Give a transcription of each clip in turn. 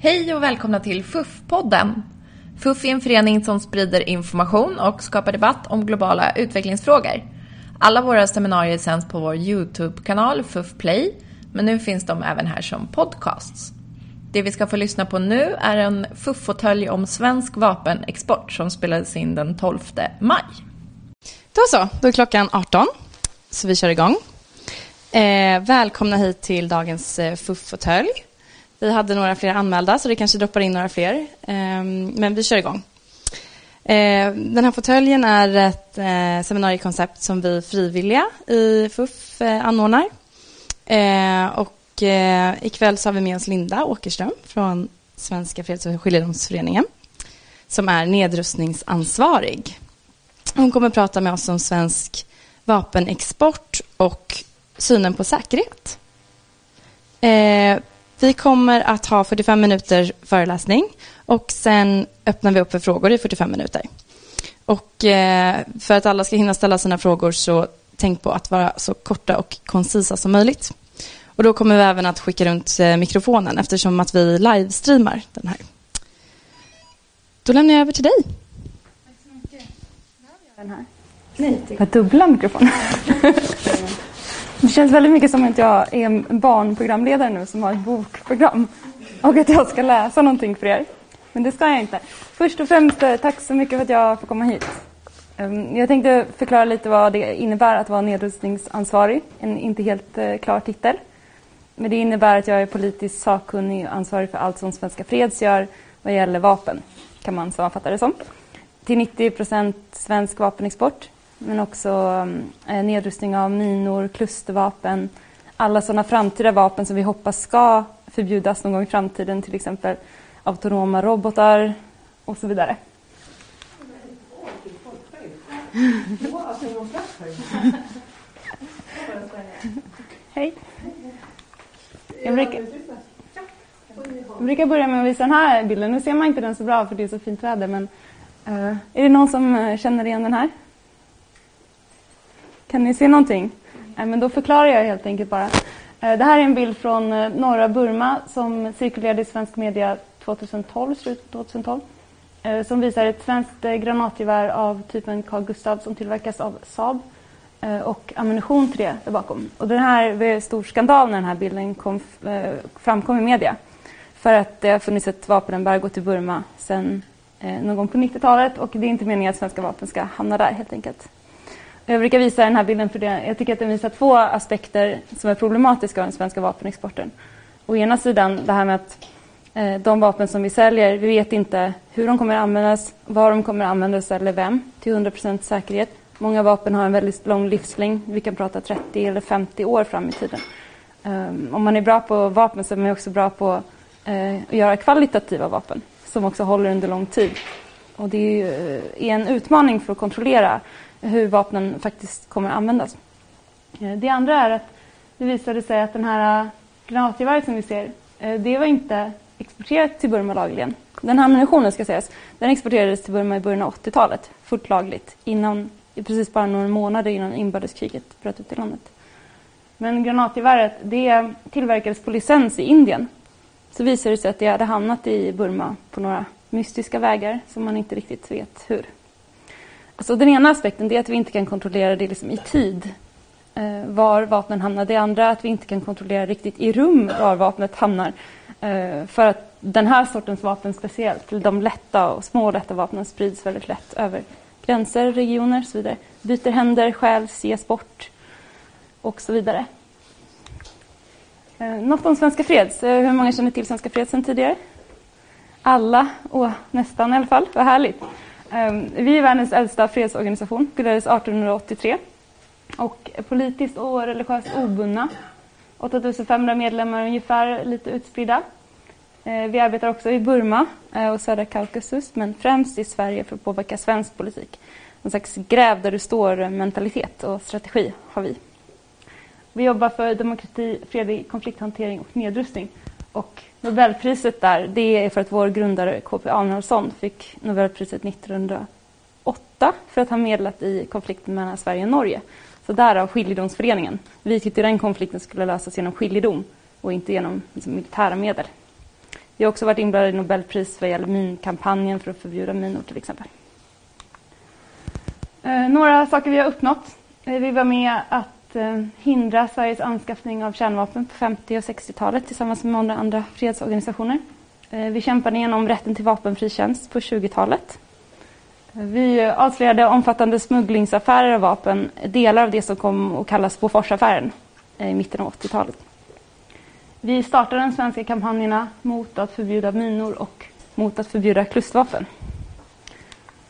Hej och välkomna till FUF-podden. FUF är en förening som sprider information och skapar debatt om globala utvecklingsfrågor. Alla våra seminarier sänds på vår YouTube-kanal FUF Play, men nu finns de även här som podcasts. Det vi ska få lyssna på nu är en FUF-fåtölj om svensk vapenexport som spelades in den 12 maj. Då så, då är klockan 18, så vi kör igång. Eh, välkomna hit till dagens eh, FUF-fåtölj. Vi hade några fler anmälda, så det kanske droppar in några fler. Ehm, men vi kör igång. Ehm, den här fåtöljen är ett eh, seminariekoncept som vi frivilliga i FUF eh, anordnar. Ehm, och eh, ikväll så har vi med oss Linda Åkerström från Svenska freds och skiljedomsföreningen som är nedrustningsansvarig. Hon kommer att prata med oss om svensk vapenexport och synen på säkerhet. Vi kommer att ha 45 minuter föreläsning och sen öppnar vi upp för frågor i 45 minuter. Och eh, för att alla ska hinna ställa sina frågor så tänk på att vara så korta och koncisa som möjligt. Och då kommer vi även att skicka runt eh, mikrofonen eftersom att vi livestreamar den här. Då lämnar jag över till dig. Tack så mycket. Den här. Nej, jag har dubbla mikrofoner. Det känns väldigt mycket som att jag är en barnprogramledare nu som har ett bokprogram och att jag ska läsa någonting för er. Men det ska jag inte. Först och främst, eh, tack så mycket för att jag får komma hit. Ehm, jag tänkte förklara lite vad det innebär att vara nedrustningsansvarig. En inte helt eh, klar titel. Men det innebär att jag är politiskt sakkunnig och ansvarig för allt som Svenska Freds gör vad gäller vapen, kan man sammanfatta det som. Till 90 procent svensk vapenexport men också eh, nedrustning av minor, klustervapen, alla sådana framtida vapen som vi hoppas ska förbjudas någon gång i framtiden, till exempel autonoma robotar och så vidare. Hej. Jag brukar, jag brukar börja med att visa den här bilden. Nu ser man inte den så bra för det är så fint väder, men uh, är det någon som eh, känner igen den här? Kan ni se någonting? Nej, men då förklarar jag helt enkelt bara. Eh, det här är en bild från eh, norra Burma som cirkulerade i svensk media 2012, slutet 2012. Eh, som visar ett svenskt granatgevär av typen Carl Gustaf som tillverkas av Saab och ammunition till det där bakom. Och den här, det var en stor skandal när den här bilden kom, framkom i media. För att det har funnits ett vapenembargo till Burma sedan någon gång på 90-talet och det är inte meningen att svenska vapen ska hamna där helt enkelt. Jag brukar visa den här bilden för det. Jag tycker att den visar två aspekter som är problematiska av den svenska vapenexporten. Å ena sidan det här med att eh, de vapen som vi säljer, vi vet inte hur de kommer att användas, var de kommer att användas eller vem, till 100% säkerhet. Många vapen har en väldigt lång livslängd. Vi kan prata 30 eller 50 år fram i tiden. Um, om man är bra på vapen så är man också bra på uh, att göra kvalitativa vapen som också håller under lång tid. Och det är, ju, är en utmaning för att kontrollera hur vapnen faktiskt kommer att användas. Eh, det andra är att det visade sig att den här eh, granatgeväret som vi ser, eh, det var inte exporterat till Burma lagligen. Den här ammunitionen ska sägas, den exporterades till Burma i början av 80-talet, fullt lagligt, innan, precis bara några månader innan inbördeskriget bröt ut i landet. Men granatgeväret, det tillverkades på licens i Indien. Så visade det sig att det hade hamnat i Burma på några mystiska vägar som man inte riktigt vet hur. Alltså den ena aspekten är att vi inte kan kontrollera det liksom i tid, eh, var vapnen hamnar. Det andra är att vi inte kan kontrollera riktigt i rum var vapnet hamnar. Eh, för att den här sortens vapen speciellt, de lätta och små och lätta vapnen sprids väldigt lätt över gränser, regioner och så vidare. Byter händer, stjäls, ges bort och så vidare. Eh, något om Svenska Freds. Eh, hur många känner till Svenska Freds sedan tidigare? Alla, Åh, nästan i alla fall. Vad härligt. Ehm, vi är världens äldsta fredsorganisation, bildades 1883 och politiskt och religiöst obundna. 8500 medlemmar ungefär, lite utspridda. Ehm, vi arbetar också i Burma eh, och södra Kaukasus, men främst i Sverige för att påverka svensk politik. En slags gräv där du står-mentalitet och strategi har vi. Vi jobbar för demokrati, fredlig konflikthantering och nedrustning. Och Nobelpriset där, det är för att vår grundare KP Arnoldsson fick Nobelpriset 1908 för att ha medlat i konflikten mellan Sverige och Norge. Så därav skiljedomsföreningen. Vi tyckte den konflikten skulle lösas genom skiljedom och inte genom liksom, militära medel. Vi har också varit inblandade i Nobelpris vad gäller minkampanjen för att förbjuda minor till exempel. Eh, några saker vi har uppnått. Eh, vi var med att att eh, hindra Sveriges anskaffning av kärnvapen på 50 och 60-talet tillsammans med många andra fredsorganisationer. Eh, vi kämpade igenom rätten till vapenfri tjänst på 20-talet. Eh, vi avslöjade omfattande smugglingsaffärer av vapen, delar av det som kom att kallas Boforsaffären i mitten av 80-talet. Vi startade de svenska kampanjerna mot att förbjuda minor och mot att förbjuda klustervapen.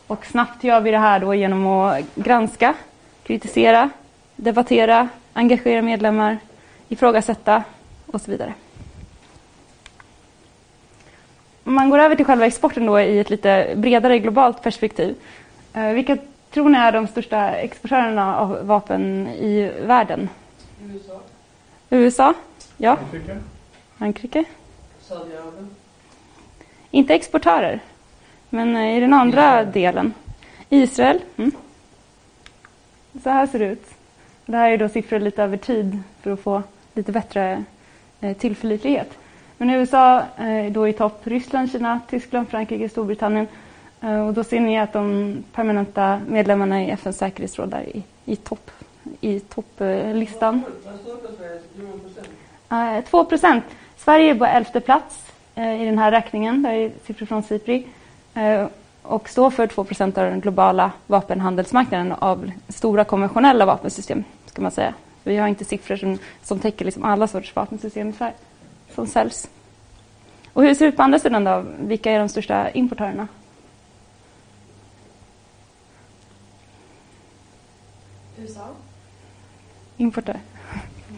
Och snabbt gör vi det här då genom att granska, kritisera, debattera, engagera medlemmar, ifrågasätta och så vidare. Om man går över till själva exporten då i ett lite bredare globalt perspektiv. Eh, vilka tror ni är de största exportörerna av vapen i världen? USA. USA? Ja. Frankrike. Frankrike? Saudiarabien. Inte exportörer, men eh, i den andra Israel. delen. Israel. Mm. Så här ser det ut. Det här är då siffror lite över tid för att få lite bättre eh, tillförlitlighet. Men USA eh, är då i topp. Ryssland, Kina, Tyskland, Frankrike, Storbritannien. Eh, och då ser ni att de permanenta medlemmarna i FNs säkerhetsråd är i, i topp i topplistan. Vad står procent? 2 procent. Sverige är på elfte plats i den här räkningen. Det är siffror från Sipri. Och står för 2 procent av den globala vapenhandelsmarknaden av stora konventionella vapensystem. Ska man säga. Vi har inte siffror som, som täcker liksom alla sorters vapensystem som säljs. Och hur ser det ut på andra sidan då? Vilka är de största importörerna? USA. Importör.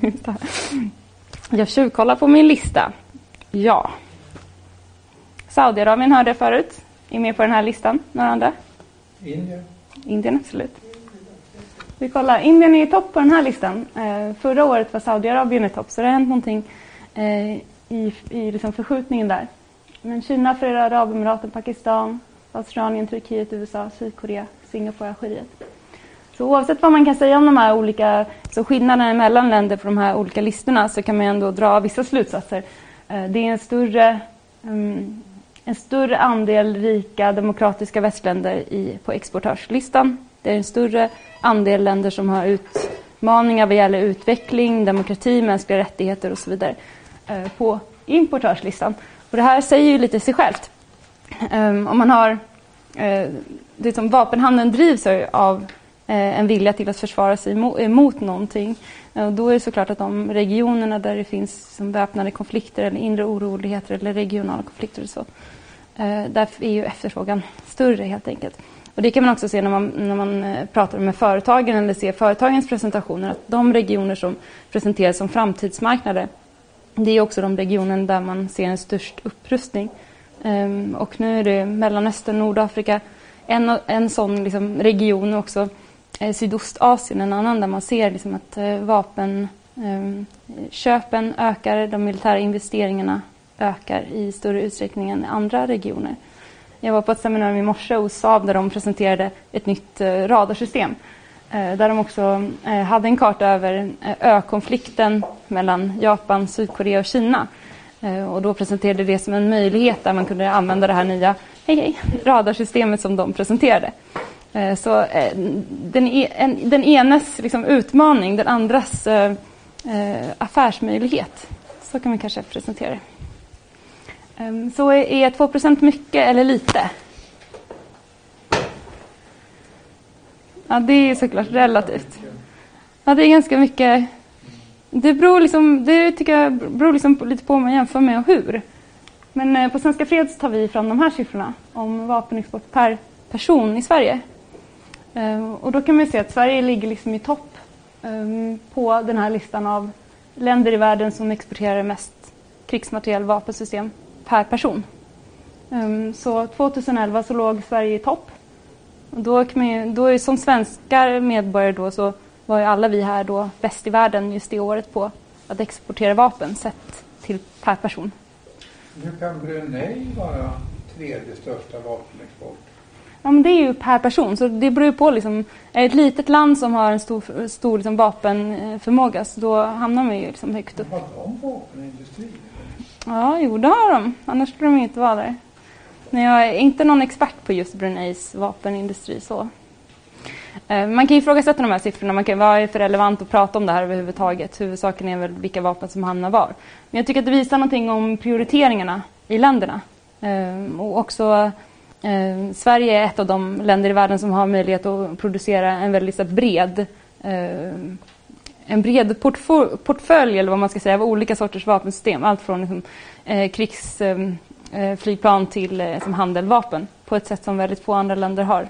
Jag tjuvkollar på min lista. Ja. Saudiarabien hörde jag förut. Är med på den här listan. Några andra? Indien. Indien, absolut. Vi kollar. Indien är i topp på den här listan. Eh, förra året var Saudiarabien i topp, så det har hänt någonting eh, i, i liksom förskjutningen där. Men Kina, Förenade Arabemiraten, Pakistan, Australien, Turkiet, USA, Sydkorea, Singapore, Algeriet. Så oavsett vad man kan säga om de här olika så skillnaderna mellan länder på de här olika listorna så kan man ändå dra vissa slutsatser. Eh, Det är en större, um, en större andel rika demokratiska västländer i, på exportörslistan. Det är en större andel länder som har utmaningar vad gäller utveckling, demokrati, mänskliga rättigheter och så vidare eh, på importörslistan. Och det här säger ju lite sig självt. Ehm, om man har, eh, det som vapenhandeln drivs ju av eh, en vilja till att försvara sig emot, någonting. Och då är det såklart att de regionerna där det finns som väpnade konflikter eller inre oroligheter eller regionala konflikter och så, där är ju efterfrågan större helt enkelt. Och det kan man också se när man, när man eh, pratar med företagen eller ser företagens presentationer att de regioner som presenteras som framtidsmarknader det är också de regioner där man ser en störst upprustning. Ehm, och nu är det Mellanöstern, Nordafrika, en, en sån liksom region och också eh, Sydostasien, en annan där man ser liksom att eh, vapenköpen ehm, ökar, de militära investeringarna ökar i större utsträckning än i andra regioner. Jag var på ett seminarium i morse hos Saab där de presenterade ett nytt eh, radarsystem. Eh, där de också eh, hade en karta över ökonflikten mellan Japan, Sydkorea och Kina. Och då presenterade det som en möjlighet där man kunde använda det här nya hej, hej, radarsystemet som de presenterade. Så den, e, en, den enes liksom, utmaning, den andras affärsmöjlighet. Så kan man kanske presentera det. Ehm, så är 2% mycket eller lite? Ja, det är såklart relativt. Ja, det är ganska mycket. Det beror, liksom, det tycker jag beror liksom lite på om man jämför med och hur. Men eh, på Svenska Freds tar vi fram de här siffrorna om vapenexport per person i Sverige. Ehm, och då kan man se att Sverige ligger liksom i topp ehm, på den här listan av länder i världen som exporterar mest krigsmateriel vapensystem per person. Eh, Så 2011 så låg Sverige i topp. Och då man då är som svenskar medborgare då så var ju alla vi här då bäst i världen just det året på att exportera vapen sett till per person. Hur kan Brunei vara tredje största vapenexport? Ja, men det är ju per person, så det beror ju på. Liksom, är det ett litet land som har en stor, stor liksom, vapenförmåga så då hamnar man ju liksom högt upp. Har de vapenindustri? Ja, jo det har de. Annars skulle de inte vara där. Men jag är inte någon expert på just Bruneis vapenindustri. så. Eh, man kan ifrågasätta de här siffrorna. Man kan, vad är för relevant att prata om det här överhuvudtaget? Huvudsaken är väl vilka vapen som hamnar var. Men jag tycker att det visar någonting om prioriteringarna i länderna. Eh, och också eh, Sverige är ett av de länder i världen som har möjlighet att producera en väldigt bred en bred portfölj eller vad man ska säga, av olika sorters vapensystem. Allt från liksom, eh, krigsflygplan ehm, eh, till eh, som handeldvapen på ett sätt som väldigt få andra länder har.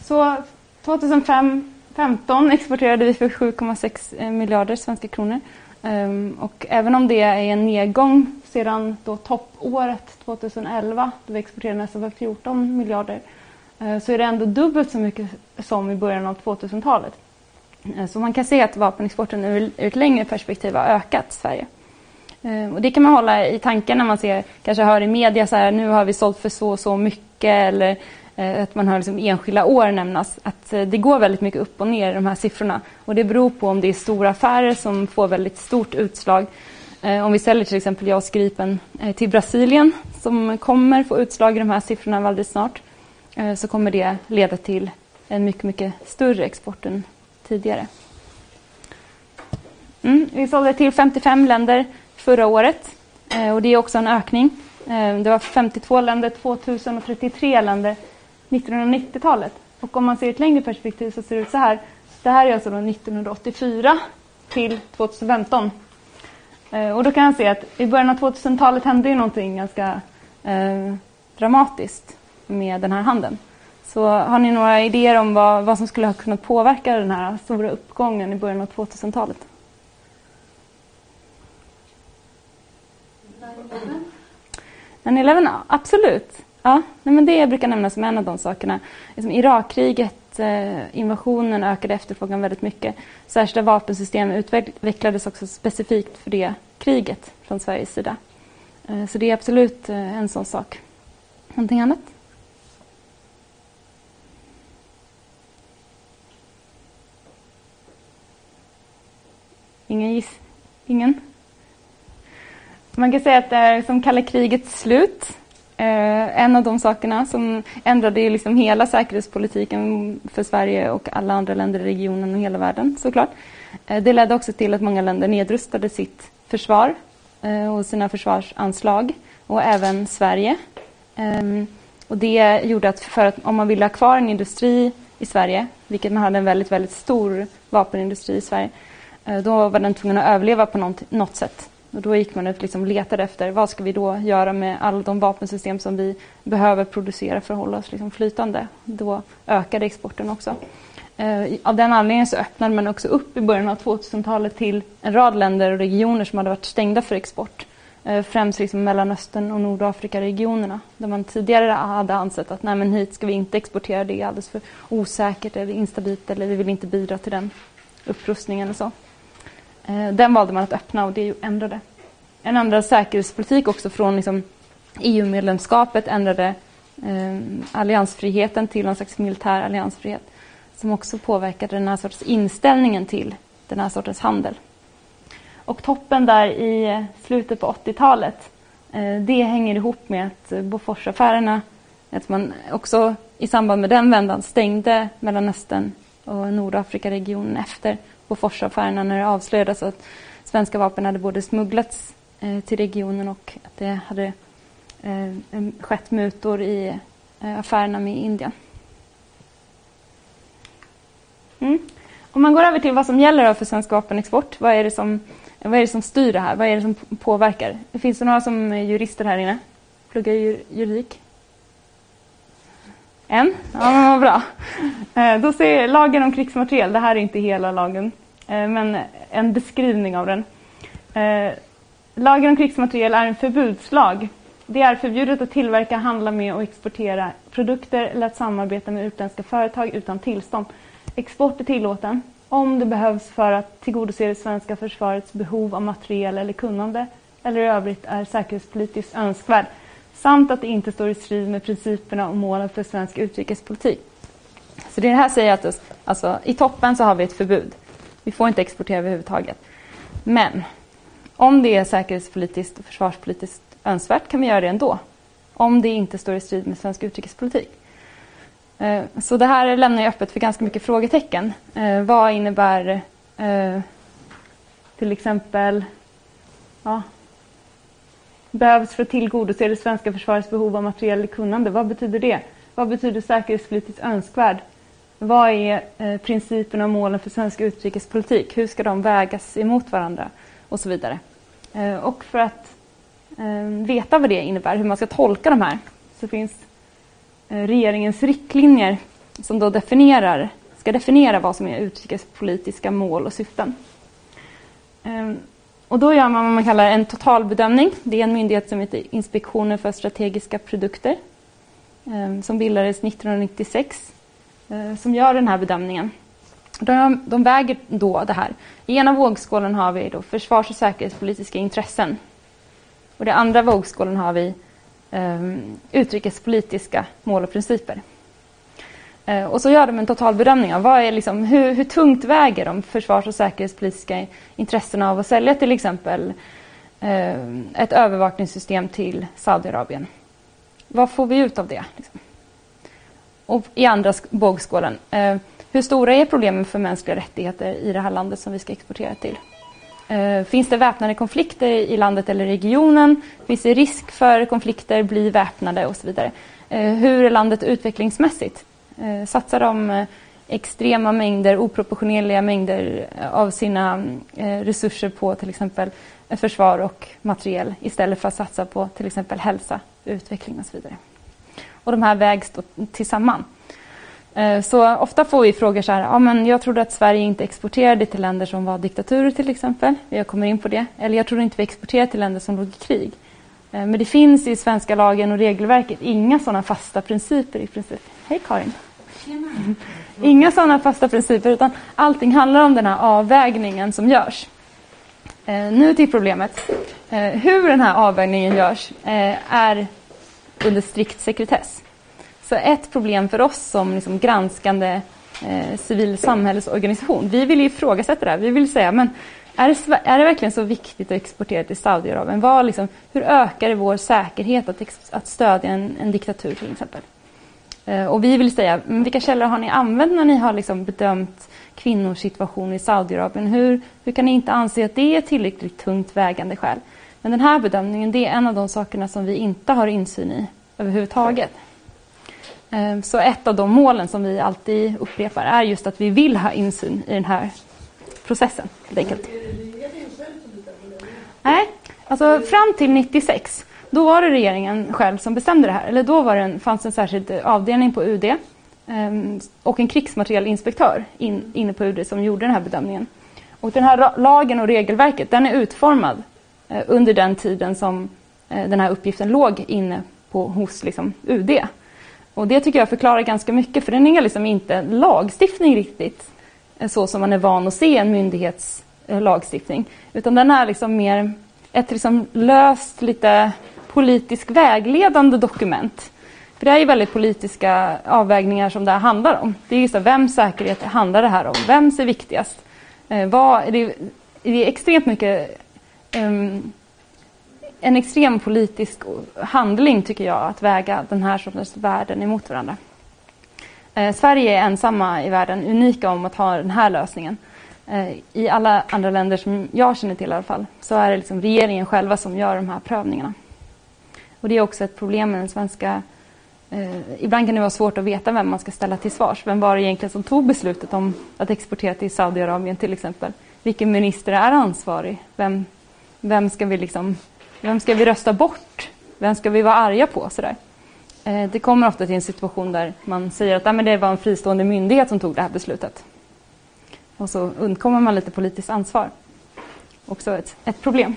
Så 2015 exporterade vi för 7,6 eh, miljarder svenska kronor. Um, och även om det är en nedgång sedan då toppåret 2011 då vi exporterade nästan för 14 miljarder uh, Eh, så är det ändå dubbelt så mycket som i början av 2000-talet. Eh, så man kan se att vapenexporten ur ett längre perspektiv har ökat i Sverige. Eh, och det kan man hålla i tanken när man ser, kanske hör i media så här, nu har vi sålt för så och så mycket eller att man hör liksom enskilda år nämnas, att det går väldigt mycket upp och ner i de här siffrorna. Och det beror på om det är stora affärer som får väldigt stort utslag. Om vi säljer till exempel JAS Gripen till Brasilien som kommer få utslag i de här siffrorna väldigt snart Eh, så kommer det leda till en mycket, mycket större export än tidigare. Mm, vi sålde till 55 länder förra året eh, och det är också en ökning. Eh, det var 52 länder 2033 länder 1990-talet. Och om man ser ett längre perspektiv så ser det ut så här. Det här är alltså 1984 till 2015. Och då kan man se att i början av 2000-talet hände ju någonting ganska eh, dramatiskt med den här handeln. Så har ni några idéer om vad, vad som skulle ha kunnat påverka den här stora uppgången i början av 2000-talet? 9-11? absolut. Ja, nej, men det brukar nämnas som en av de sakerna. Liksom Irakkriget, eh, invasionen ökade efterfrågan väldigt mycket. Särskilda vapensystem utvecklades också specifikt för det kriget från Sveriges sida. Eh, så det är absolut eh, en sån sak. Någonting annat? Ingen giss? Ingen? Man kan säga att det är som kalla krigets slut. Eh, en av de sakerna som ändrade liksom hela säkerhetspolitiken för Sverige och alla andra länder i regionen och hela världen såklart. Eh, det ledde också till att många länder nedrustade sitt försvar eh, och sina försvarsanslag och även Sverige. Ehm, och det gjorde att, för att om man ville ha kvar en industri i Sverige, vilket man hade en väldigt, väldigt stor vapenindustri i Sverige, Eh, då var den tvungen att överleva på något, något sätt. Och då gick man och liksom letade efter vad ska vi då göra med alla de vapensystem som vi behöver producera för att hålla oss liksom flytande. Då ökade exporten också. Eh, av den anledningen så öppnade man också upp i början av 2000-talet till en rad länder och regioner som hade varit stängda för export. Eh, främst liksom Mellanöstern och Nordafrika-regionerna där man tidigare hade ansett att Nej, men hit ska vi inte exportera, det är alldeles för osäkert eller instabilt eller vi vill inte bidra till den upprustningen och så. Eh, den valde man att öppna och det ändrade. En ändrad säkerhetspolitik också från liksom EU-medlemskapet ändrade eh, alliansfriheten till någon slags militär alliansfrihet som också påverkade den här sortens inställningen till den här sortens handel. Och toppen där i slutet på 80-talet eh, det hänger ihop med att Boforsaffärerna, att man också i samband med den vändan stängde Mellanöstern och Nordafrikaregionen efter Boforsaffärerna när det avslöjades att svenska vapen hade både smugglats eh, till regionen och att det hade eh, skett mutor i eh, affärerna med Indien. Mm. Om man går över till vad som gäller för svensk vapenexport, vad är, det som, vad är det som styr det här? Vad är det som påverkar? Finns det några som är jurister här inne? Pluggar juridik? En? Ja, men vad bra. Eh, då ser lagen om krigsmateriel, det här är inte hela lagen, eh, men en beskrivning av den. Eh, lagen om krigsmateriel är en förbudslag. Det är förbjudet att tillverka, handla med och exportera produkter eller att samarbeta med utländska företag utan tillstånd. Export är tillåten om det behövs för att tillgodose det svenska försvarets behov av materiel eller kunnande eller i övrigt är säkerhetspolitiskt önskvärd samt att det inte står i strid med principerna och målen för svensk utrikespolitik. Så det här säger att alltså, i toppen så har vi ett förbud. Vi får inte exportera överhuvudtaget. Men Om det är säkerhetspolitiskt och försvarspolitiskt önskvärt kan vi göra det ändå. Om det inte står i strid med svensk utrikespolitik. Eh, så det här lämnar ju öppet för ganska mycket frågetecken. Eh, vad innebär eh, till exempel ja, behövs för att tillgodose det svenska försvarets behov av materiell kunnande? Vad betyder det? Vad betyder säkerhetspolitiskt önskvärd? Vad är eh, principerna och målen för svensk utrikespolitik? Hur ska de vägas emot varandra? Och så vidare. Eh, och för att eh, veta vad det innebär, hur man ska tolka de här, så finns eh, regeringens riktlinjer som då definierar, ska definiera vad som är utrikespolitiska mål och syften. Eh, och då gör man vad man kallar en totalbedömning. Det är en myndighet som heter Inspektionen för strategiska produkter ehm, som bildades 1996 eh, som gör den här bedömningen. De, de väger då det här. I ena vågskålen har vi då försvars och säkerhetspolitiska intressen. Och i andra vågskålen har vi um, utrikespolitiska mål och principer. Eh, och så gör de en totalbedömning av vad är liksom, hur, hur tungt väger de försvars och säkerhetspolitiska intressena av att sälja till exempel eh, ett övervakningssystem till Saudiarabien. Vad får vi ut av det? Liksom? Och i andra vågskålen, eh, hur stora är problemen för mänskliga rättigheter i det här landet som vi ska exportera till? Eh, finns det väpnade konflikter i landet eller regionen? Finns det risk för konflikter bli väpnade och så vidare? Eh, hur är landet utvecklingsmässigt? Eh, satsar de eh, extrema mängder, oproportionerliga mängder eh, av sina resurser på till exempel försvar och materiel istället för att satsa på till exempel hälsa, utveckling och så vidare och de här vägs tillsammans. Så ofta får vi frågor så här, ja, men jag trodde att Sverige inte exporterade till länder som var diktaturer till exempel. Jag kommer in på det. Eller jag trodde inte vi exporterade till länder som låg i krig. Men det finns i svenska lagen och regelverket inga sådana fasta principer i princip. Hej Karin! Mm. Inga sådana fasta principer utan allting handlar om den här avvägningen som görs. Eh, nu till problemet. Eh, hur den här avvägningen görs eh, är under strikt sekretess. Så ett problem för oss som liksom granskande eh, civil samhällsorganisation, vi vill ifrågasätta det här. Vi vill säga, men är det, är det verkligen så viktigt att exportera till Saudiarabien? Liksom, hur ökar det vår säkerhet att, att stödja en, en diktatur till exempel? Eh, och vi vill säga, vilka källor har ni använt när ni har liksom bedömt kvinnors situation i Saudiarabien? Hur, hur kan ni inte anse att det är tillräckligt tungt vägande skäl? Men den här bedömningen det är en av de sakerna som vi inte har insyn i överhuvudtaget. Ehm, så ett av de målen som vi alltid upprepar är just att vi vill ha insyn i den här processen. Helt enkelt. Nej, alltså fram till 96 då var det regeringen själv som bestämde det här. Eller då var det en, fanns en särskild avdelning på UD ehm, och en krigsmaterielinspektör in, inne på UD som gjorde den här bedömningen. Och den här lagen och regelverket den är utformad eh, under den tiden som eh, den här uppgiften låg inne på, hos liksom, UD. Och det tycker jag förklarar ganska mycket för den är liksom inte lagstiftning riktigt eh, så som man är van att se en myndighets lagstiftning. Utan den är liksom mer ett liksom löst, lite politiskt vägledande dokument. För det är ju väldigt politiska avvägningar som det här handlar om. Det är just vems säkerhet handlar det här om? Vems är viktigast? Eh, vad, det, är, det är extremt mycket um, en extrem politisk handling tycker jag att väga den här sortens värden emot varandra. Eh, Sverige är ensamma i världen, unika om att ha den här lösningen. Eh, I alla andra länder som jag känner till i alla fall så är det liksom regeringen själva som gör de här prövningarna. Och det är också ett problem med den svenska eh, ibland kan det vara svårt att veta vem man ska ställa till svars. Vem var det egentligen som tog beslutet om att exportera till Saudiarabien till exempel? Vilken minister är ansvarig? Vem vem ska vi liksom, vem ska vi rösta bort? Vem ska vi vara arga på? Sådär. Eh, det kommer ofta till en situation där man säger att ah, men det var en fristående myndighet som tog det här beslutet. Och så undkommer man lite politiskt ansvar. Också ett, ett problem.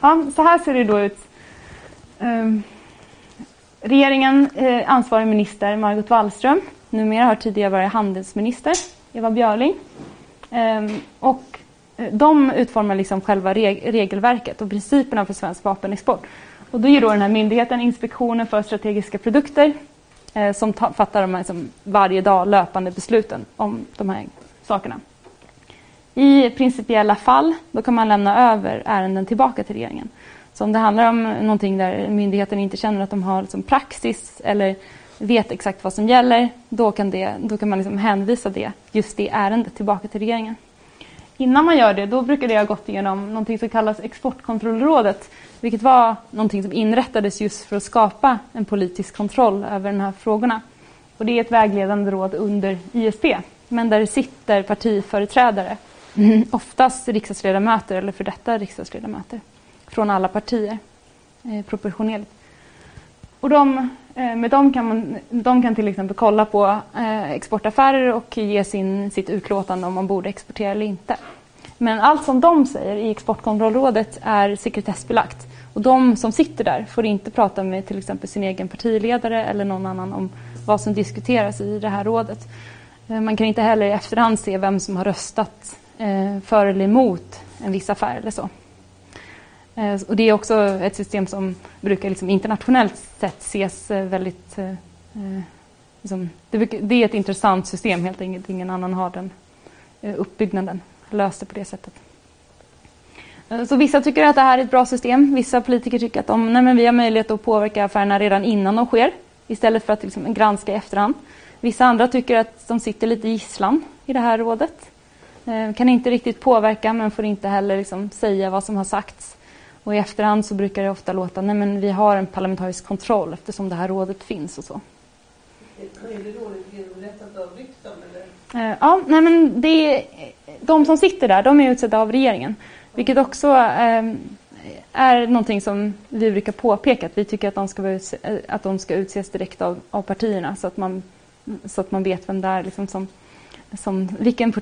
Ja, så här ser det då ut. Ehm, regeringen, eh, ansvarig minister Margot Wallström. Numera har tidigare varit handelsminister, Eva Björling. Ehm, och eh, de utformar liksom själva reg regelverket och principerna för svensk vapenexport. Och då är då den här myndigheten Inspektionen för strategiska produkter eh, som fattar de här liksom varje dag löpande besluten om de här sakerna. I principiella fall då kan man lämna över ärenden tillbaka till regeringen. Så om det handlar om någonting där myndigheten inte känner att de har liksom praxis eller vet exakt vad som gäller, då kan, det, då kan man liksom hänvisa det, just det ärendet tillbaka till regeringen. Innan man gör det, då brukar det ha gått igenom någonting som kallas Exportkontrollrådet, vilket var någonting som inrättades just för att skapa en politisk kontroll över de här frågorna. Och det är ett vägledande råd under ISP, men där det sitter partiföreträdare, oftast riksdagsledamöter eller för detta riksdagsledamöter, från alla partier, eh, proportionerligt. Och de, eh, med dem kan man, de kan till exempel kolla på eh, exportaffärer och ge sin, sitt utlåtande om man borde exportera eller inte. Men allt som de säger i Exportkontrollrådet är sekretessbelagt. Och de som sitter där får inte prata med till exempel sin egen partiledare eller någon annan om vad som diskuteras i det här rådet. Eh, man kan inte heller i efterhand se vem som har röstat eh, för eller emot en viss affär eller så. Eh, och det är också ett system som brukar liksom internationellt sett ses eh, väldigt... Eh, liksom, det, är ett intressant system helt enkelt. Ingen annan har den uppbyggnaden, löst det på det sättet. Så vissa tycker att det här är ett bra system. Vissa politiker tycker att de, nej men vi har möjlighet att påverka affärerna redan innan de sker istället för att liksom granska i efterhand. Vissa andra tycker att de sitter lite gisslan i det här rådet. Kan inte riktigt påverka men får inte heller liksom säga vad som har sagts. Och i efterhand så brukar det ofta låta nej men vi har en parlamentarisk kontroll eftersom det här rådet finns och så. Är det rådet inrättat av riksdagen? Eller? Eh, ja, nej men det, de som sitter där de är utsedda av regeringen. Vilket också eh, är någonting som vi brukar påpeka. Att vi tycker att de ska, utse, eh, att de ska utses direkt av, av partierna så att, man, så att man vet vem det är liksom som, som, vilken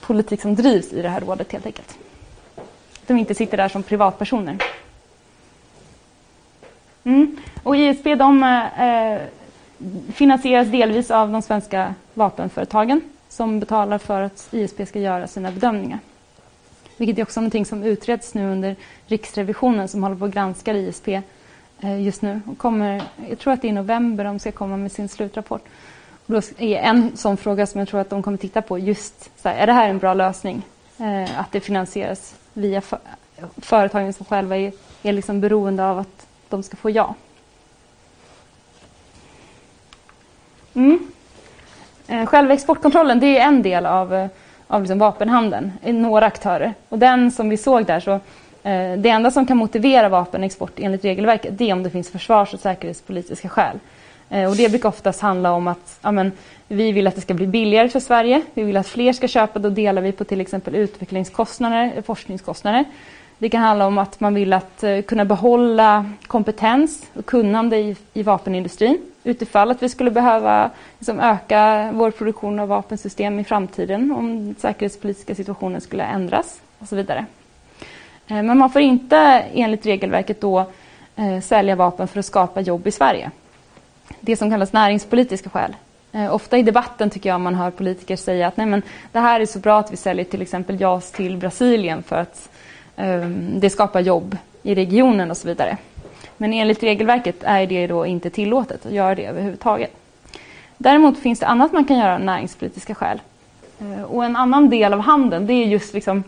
politik som drivs i det här rådet helt enkelt de inte sitter där som privatpersoner. Mm. Och ISP de, eh, finansieras delvis av de svenska vapenföretagen som betalar för att ISP ska göra sina bedömningar. Vilket är också någonting som utreds nu under Riksrevisionen som håller på att granska ISP eh, just nu. Och kommer, jag tror att det är i november de ska komma med sin slutrapport. Och då är en sån fråga som jag tror att de kommer titta på just så här, är det här en bra lösning? Eh, att det finansieras via för, företagen som själva är, är liksom beroende av att de ska få ja. Mm. Eh, själva exportkontrollen det är en del av, eh, av liksom vapenhandeln, några aktörer. Och den som vi såg där, så eh, det enda som kan motivera vapenexport enligt regelverket det är om det finns försvars och säkerhetspolitiska skäl. Eh, och det brukar oftast handla om att ja, men, vi vill att det ska bli billigare för Sverige. Vi vill att fler ska köpa. Då delar vi på till exempel utvecklingskostnader, forskningskostnader. Det kan handla om att man vill att eh, kunna behålla kompetens och kunnande i, i vapenindustrin utifall att vi skulle behöva liksom, öka vår produktion av vapensystem i framtiden om den säkerhetspolitiska situationen skulle ändras och så vidare. Eh, men man får inte enligt regelverket då sälja vapen för att skapa jobb i Sverige det som kallas näringspolitiska skäl. Eh, ofta i debatten tycker jag man hör politiker säga att Nej, men det här är så bra att vi säljer till exempel JAS till Brasilien för att eh, det skapar jobb i regionen och så vidare. Men enligt regelverket är det då inte tillåtet att göra det överhuvudtaget. Däremot finns det annat man kan göra av näringspolitiska skäl. Eh, och en annan del av handeln det är just liksom,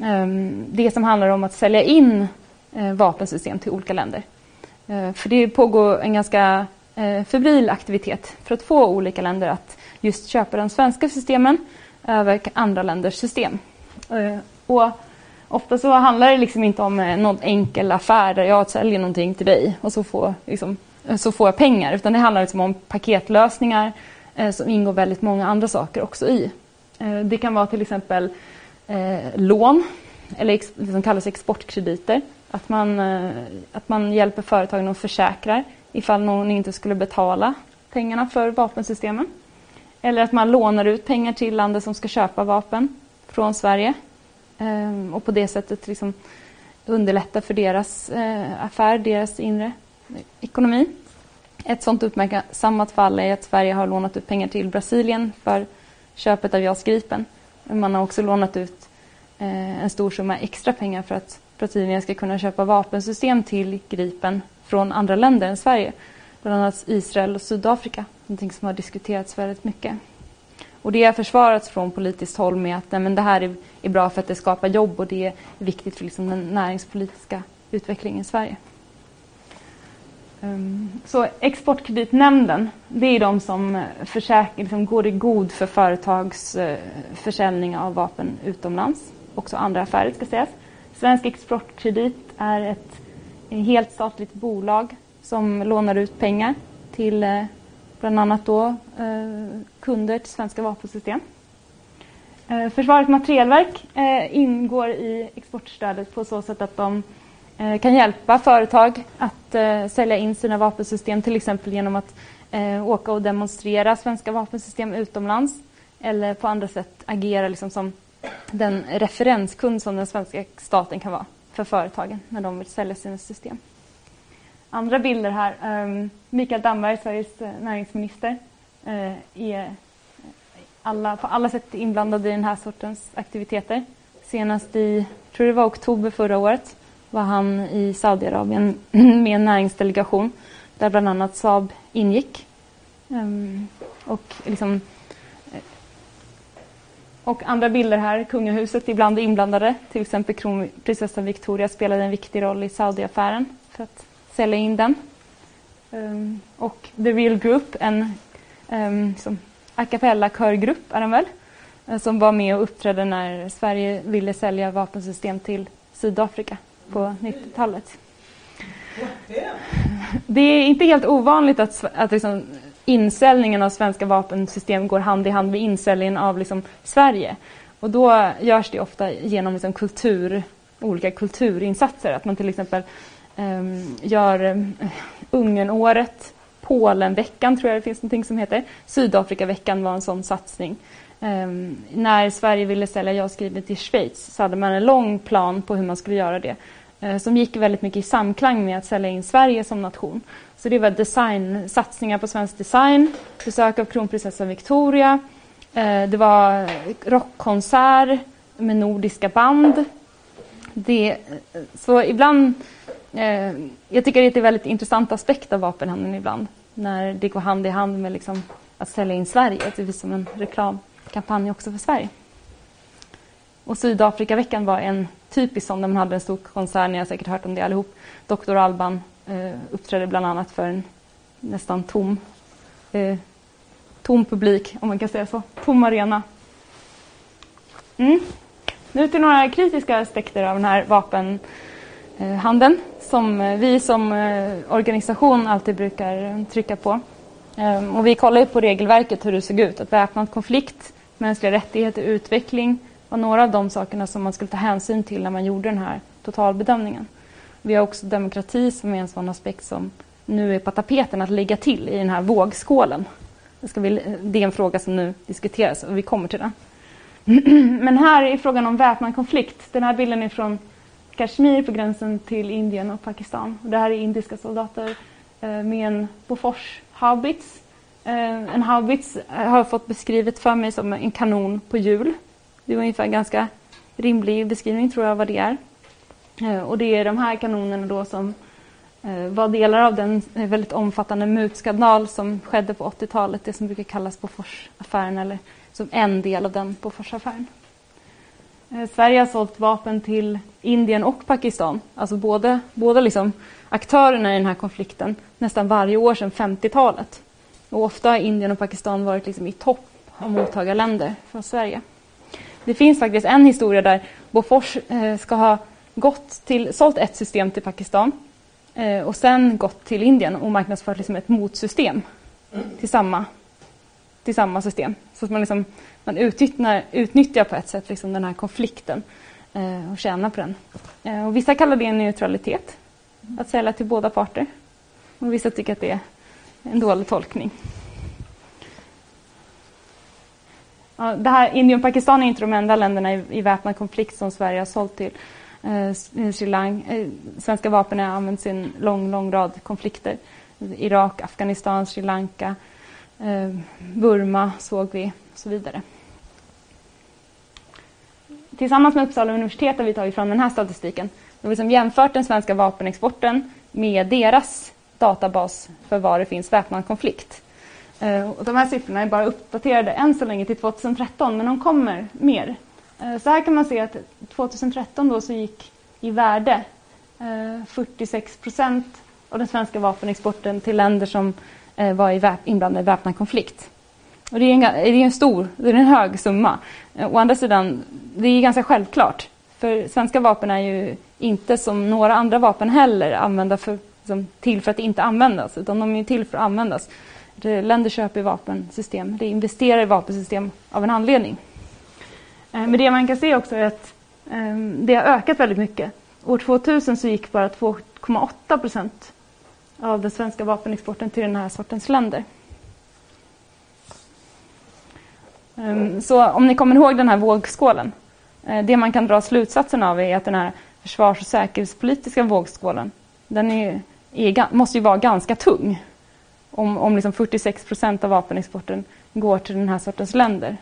ehm, det som handlar om att sälja in eh, vapensystem till olika länder. Eh, för det pågår en ganska Eh, febril aktivitet för att få olika länder att just köpa de svenska systemen över andra länders system. Eh, och ofta så handlar det liksom inte om eh, någon enkel affär där jag säljer någonting till dig och så får, liksom, så får jag pengar. Utan det handlar liksom om paketlösningar som ingår väldigt många andra saker också i. Det kan vara till exempel lån, eller det som kallas exportkrediter. Att man, att man hjälper företagen och försäkrar ifall någon inte skulle betala pengarna för vapensystemen. Eller att man lånar ut pengar till landet som ska köpa vapen från Sverige ehm, och på det sättet liksom underlätta för deras eh, affär, deras inre ekonomi. Ett sådant uppmärksammat fall är att Sverige har lånat ut pengar till Brasilien för köpet av JAS Gripen. Man har också lånat ut eh, en stor summa extra pengar för att Brasilien ska kunna köpa vapensystem till Gripen från andra länder än Sverige. Bland annat Israel och Sydafrika. Någonting som har diskuterats väldigt mycket. Och det har försvarats från politiskt håll med att nej, men det här är, är bra för att det skapar jobb och det är viktigt för liksom, den näringspolitiska utvecklingen i Sverige. Um, så Exportkreditnämnden, det är de som, försäk- liksom går i god för företags uh, försäljning av vapen utomlands. Också andra affärer ska sägas. Svensk Exportkredit är ett helt statligt bolag som lånar ut pengar till eh, bland annat då eh, kunder till svenska vapensystem. Eh, Försvarets materielverk ingår i exportstödet på så sätt att de kan hjälpa företag att sälja in sina vapensystem till exempel genom att åka och demonstrera svenska vapensystem utomlands eller på andra sätt agera liksom som den referenskund som den svenska staten kan vara för företagen när de vill sälja sina system. Andra bilder här. Ehm, Mikael Damberg, Sveriges eh, näringsminister, eh, är eh, alla, på alla sätt inblandad i den här sortens aktiviteter. Senast i, tror det var oktober förra året, var han i Saudiarabien med en näringsdelegation där bland annat Saab ingick. Um, och, liksom, och andra bilder här, kungahuset ibland inblandade. Till exempel kronprinsessan Victoria spelade en viktig roll i Saudi-affären för att sälja in den. Um, och The Real Group, en um, liksom, a cappella-körgrupp är den väl, eh, som var med och uppträdde när Sverige ville sälja vapensystem till Sydafrika på 90-talet. Det är inte helt ovanligt att, att liksom insäljningen av svenska vapensystem går hand i hand med insäljningen av liksom Sverige. Och då görs det ofta genom liksom kultur, olika kulturinsatser. Att man till exempel um, gör eh, um, Ungernåret, Polenveckan tror jag det finns någonting som heter. Sydafrikaveckan var en sån satsning. Um, när Sverige ville sälja JAS till Schweiz så hade man en lång plan på hur man skulle göra det. Uh, som gick väldigt mycket i samklang med att sälja in Sverige som nation. Så det var design, satsningar på svensk design, besök av kronprinsessan Victoria. Eh, det var rockkonsert med nordiska band. Det, eh, så ibland, eh, jag tycker det är en väldigt intressant aspekt av vapenhandeln ibland. När det går hand i hand med liksom att sälja in Sverige. Det blir som en reklamkampanj också för Sverige. Och Sydafrikaveckan var en typisk sån där man hade en stor konsert, ni har säkert hört om det allihop. Dr. Alban eh, uppträdde bland annat för en nästan tom, eh, tom publik, om man kan säga så. Tom arena. Mm. Nu till några kritiska aspekter av den här vapenhandeln som eh, vi som eh, organisation alltid brukar trycka på. Ehm, och vi kollar på regelverket hur det såg ut. Att väpnad konflikt mänskliga rättigheter, utveckling var några av de sakerna som man skulle ta hänsyn till när man gjorde den här totalbedömningen. Vi har också demokrati som är en sån aspekt som nu är på tapeten att lägga till i den här vågskålen. Det, ska vi, det är en fråga som nu diskuteras och vi kommer till den. Men här är frågan om väpnad konflikt. Den här bilden är från Kashmir på gränsen till Indien och Pakistan. Det här är indiska soldater eh, med en Bofors haubits eh, en haubits eh, har jag fått beskrivet för mig som en kanon på hjul. Det är ungefär en ganska rimlig beskrivning tror jag vad det är. Eh, och det är de här kanonerna då som eh, var delar av den eh, väldigt omfattande mutskandal som skedde på 80-talet, det som brukar kallas Boforsaffären eller som en del av den Boforsaffären. Sverige har sålt vapen till Indien och Pakistan, alltså båda, båda liksom aktörerna i den här konflikten nästan varje år sedan 50-talet. Och ofta har Indien och Pakistan varit liksom i topp av mottagarländer från Sverige. Det finns faktiskt en historia där Bofors ska ha gått till, sålt ett system till Pakistan eh, och sen gått till Indien och marknadsfört liksom ett motsystem till samma, till samma system. Så att man, liksom, man utnyttjar, utnyttjar på ett sätt liksom den här konflikten eh, och tjänar på den. Eh, och vissa kallar det neutralitet, att sälja till båda parter. Och vissa tycker att det är en dålig tolkning. Ja, det här, Indien och Pakistan är inte de enda länderna i, i väpnad konflikt som Sverige har sålt till. Eh, eh, Sri Lanka, eh, svenska vapen har använts i en lång, lång rad konflikter. Irak, Afghanistan, Sri Lanka, eh, Burma såg vi och så vidare. Tillsammans med Uppsala universitet har vi tagit fram den här statistiken. Vi har liksom jämfört den svenska vapenexporten med deras databas för var det finns väpnad konflikt. Eh, och de här siffrorna är bara uppdaterade än så länge till 2013, men de kommer mer. Eh, så här kan man se att 2013 då så gick i värde eh, 46 procent av den svenska vapenexporten till länder som eh, var inblandade i väpnad konflikt. Och det är en, det är en stor, det är en hög summa. Å andra sidan, det är ganska självklart. För svenska vapen är ju inte som några andra vapen heller använda för, liksom, till för att inte användas, utan de är till för att användas. Länder köper vapensystem, De investerar i vapensystem av en anledning. Eh, men det man kan se också är att ehm, det har ökat väldigt mycket. År 2000 så gick bara 2,8 procent av den svenska vapenexporten till den här sortens länder. Ehm, så om ni kommer ihåg den här vågskålen. Eh, det man kan dra slutsatsen av är att den här försvars och säkerhetspolitiska vågskålen, den är, är, måste ju vara ganska tung. Om, om liksom 46 procent av vapenexporten går till den här sortens länder.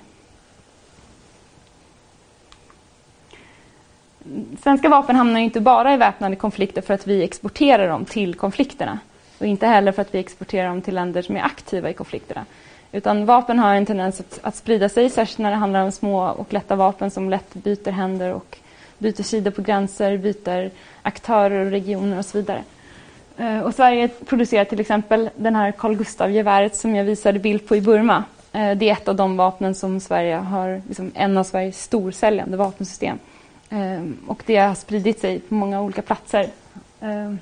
Svenska vapen hamnar inte bara i väpnade konflikter för att vi exporterar dem till konflikterna. Och inte heller för att vi exporterar dem till länder som är aktiva i konflikterna. Utan vapen har en tendens att, att sprida sig, särskilt när det handlar om små och lätta vapen som lätt byter händer och byter sidor på gränser, byter aktörer och regioner och så vidare. Eh, och Sverige producerar till exempel den här Carl Gustaf-geväret som jag visade bild på i Burma. Eh, det är ett av de vapnen som Sverige har, liksom en av Sveriges storsäljande vapensystem. Ehm, och det har spridit sig på många olika platser. Ehm,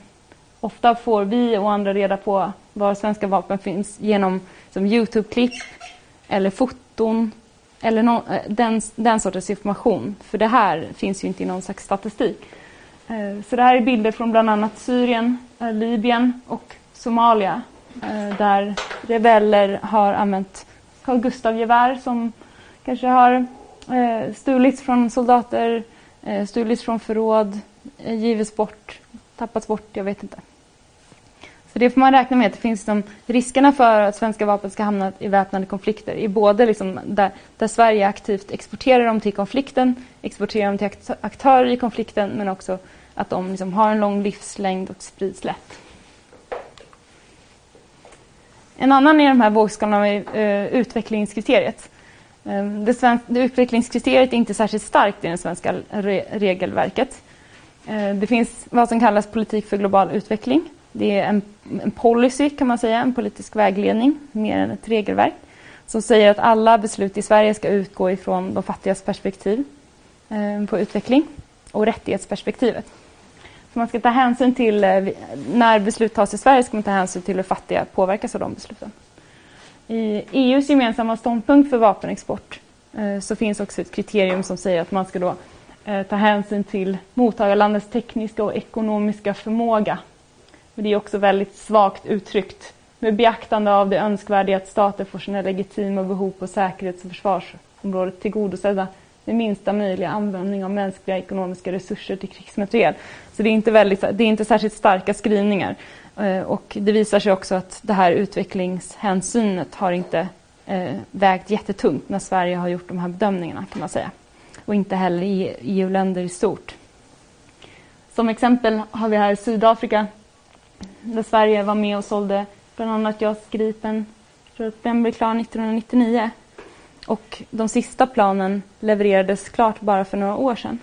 ofta får vi och andra reda på var svenska vapen finns genom som Youtube-klipp eller foton eller no, eh, den, den sortens information. För det här finns ju inte i någon slags statistik. Ehm, så det här är bilder från bland annat Syrien, eh, Libyen och Somalia eh, där rebeller har använt Carl Gustaf-gevär som kanske har stulits från soldater, Eh, stulits från förråd, eh, givits bort, tappats bort, jag vet inte. Så det får man räkna med att det finns liksom, riskerna för att svenska vapen ska hamna i väpnade konflikter i både liksom där, där, Sverige aktivt exporterar dem till konflikten, exporterar dem till aktörer i konflikten men också att de liksom har en lång livslängd och sprids lätt. En annan i de här vågskalorna är uh, eh, utvecklingskriteriet. Ehm, det, sven- det utvecklingskriteriet är inte särskilt starkt i det svenska re- regelverket. Ehm, det finns vad som kallas politik för global utveckling det är en, en policy kan man säga, en politisk vägledning mer än ett regelverk som säger att alla beslut i Sverige ska utgå ifrån de fattigas perspektiv ehm, på utveckling och rättighetsperspektivet. Så man ska ta hänsyn till, eh, när beslut tas i Sverige ska man ta hänsyn till hur fattiga påverkas av de besluten. I EUs gemensamma ståndpunkt för vapenexport eh, så finns också ett kriterium som säger att man ska då eh, ta hänsyn till mottagarlandets tekniska och ekonomiska förmåga men det är också väldigt svagt uttryckt. Med beaktande av det önskvärda i att stater får sina legitima behov på säkerhets och försvarsområdet tillgodosedda med minsta möjliga användning av mänskliga ekonomiska resurser till krigsmateriel. Så det är inte, väldigt, det är inte särskilt starka skrivningar. Eh, och det visar sig också att det här utvecklingshänsynet har inte eh, vägt jättetungt när Sverige har gjort de här bedömningarna kan man säga. Och inte heller i EU-länder i stort. Som exempel har vi här Sydafrika där Sverige var med och sålde bland annat JAS Gripen. Jag tror att den blev klar 1999. Och de sista planen levererades klart bara för några år sedan.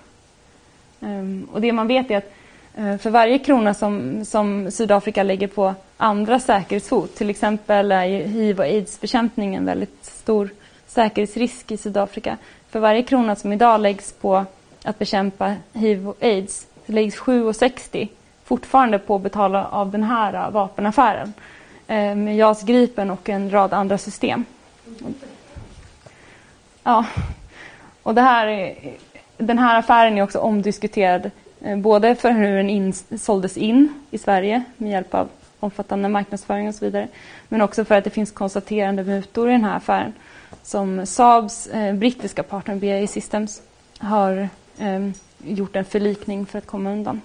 Ehm, och det man vet är att Eh, för varje krona som, som Sydafrika lägger på andra säkerhetshot, till exempel är hiv och aids-bekämpning en väldigt stor säkerhetsrisk i Sydafrika. För varje krona som idag läggs på att bekämpa hiv och aids så läggs 7,60 fortfarande på att betala av den här eh, vapenaffären eh, med JAS Gripen och en rad andra system. Ja, och det här den här affären är också omdiskuterad Eh, både för hur den in, såldes in i Sverige med hjälp av omfattande marknadsföring och så vidare. Men också för att det finns konstaterande mutor i den här affären som Saabs eh, brittiska partner BAE Systems har eh, gjort en förlikning för att komma undan.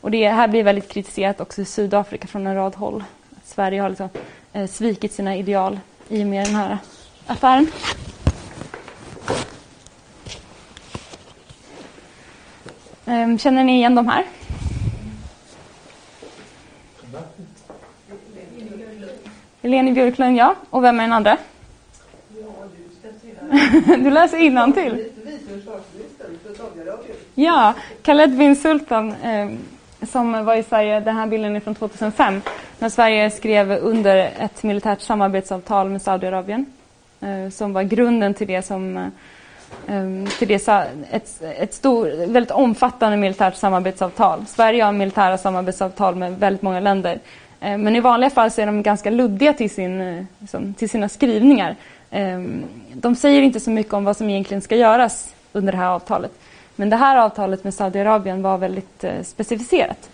Och det här blir väldigt kritiserat också i Sydafrika från en rad håll. Att Sverige har liksom, eh, svikit sina ideal i och med den här affären. Ehm, känner ni igen de här? Eleni Björklund, ja. Och vem är den andra? Du läser innantill. Ja, Khaled bin Sultan eh, som var i Sverige, den här bilden är från 2005, när Sverige skrev under ett militärt samarbetsavtal med Saudiarabien eh, som var grunden till det som eh, Ehm, till det, ett, ett stor, väldigt omfattande militärt samarbetsavtal. Sverige har militära samarbetsavtal med väldigt många länder. Ehm, men i vanliga fall så är de ganska luddiga till, sin, eh, liksom, till sina skrivningar. Ehm, de säger inte så mycket om vad som egentligen ska göras under det här avtalet. Men det här avtalet med Saudiarabien var väldigt eh, specificerat.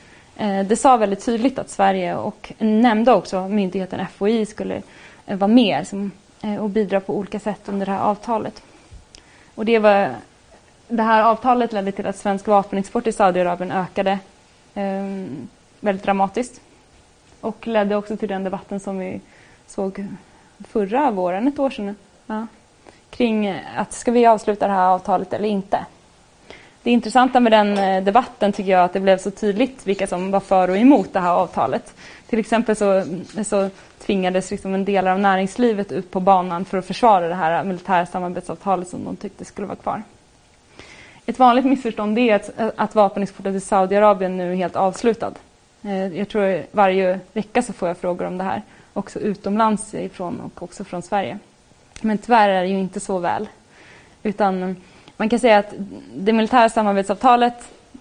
Det sa väldigt tydligt att Sverige och nämnde också myndigheten FOI skulle eh, vara med och bidra på olika sätt under det här avtalet. Och det, var, det här avtalet ledde till att svensk vapenexport till Saudiarabien ökade eh, väldigt dramatiskt. Och ledde också till den debatten som vi såg förra våren, ett år sedan, ja, kring att ska vi avsluta det här avtalet eller inte. Det intressanta med den eh, debatten tycker jag att det blev så tydligt vilka som var för och emot det här avtalet. Till exempel så, så tvingades liksom en del av näringslivet ut på banan för att försvara det här militära samarbetsavtalet som de tyckte skulle vara kvar. Ett vanligt missförstånd är att, att vapenexporten till Saudiarabien nu är helt avslutad. Eh, jag tror varje vecka så får jag frågor om det här, också utomlands ifrån och också från Sverige. Men tyvärr är det ju inte så väl. Utan eh, man kan säga att det militära samarbetsavtalet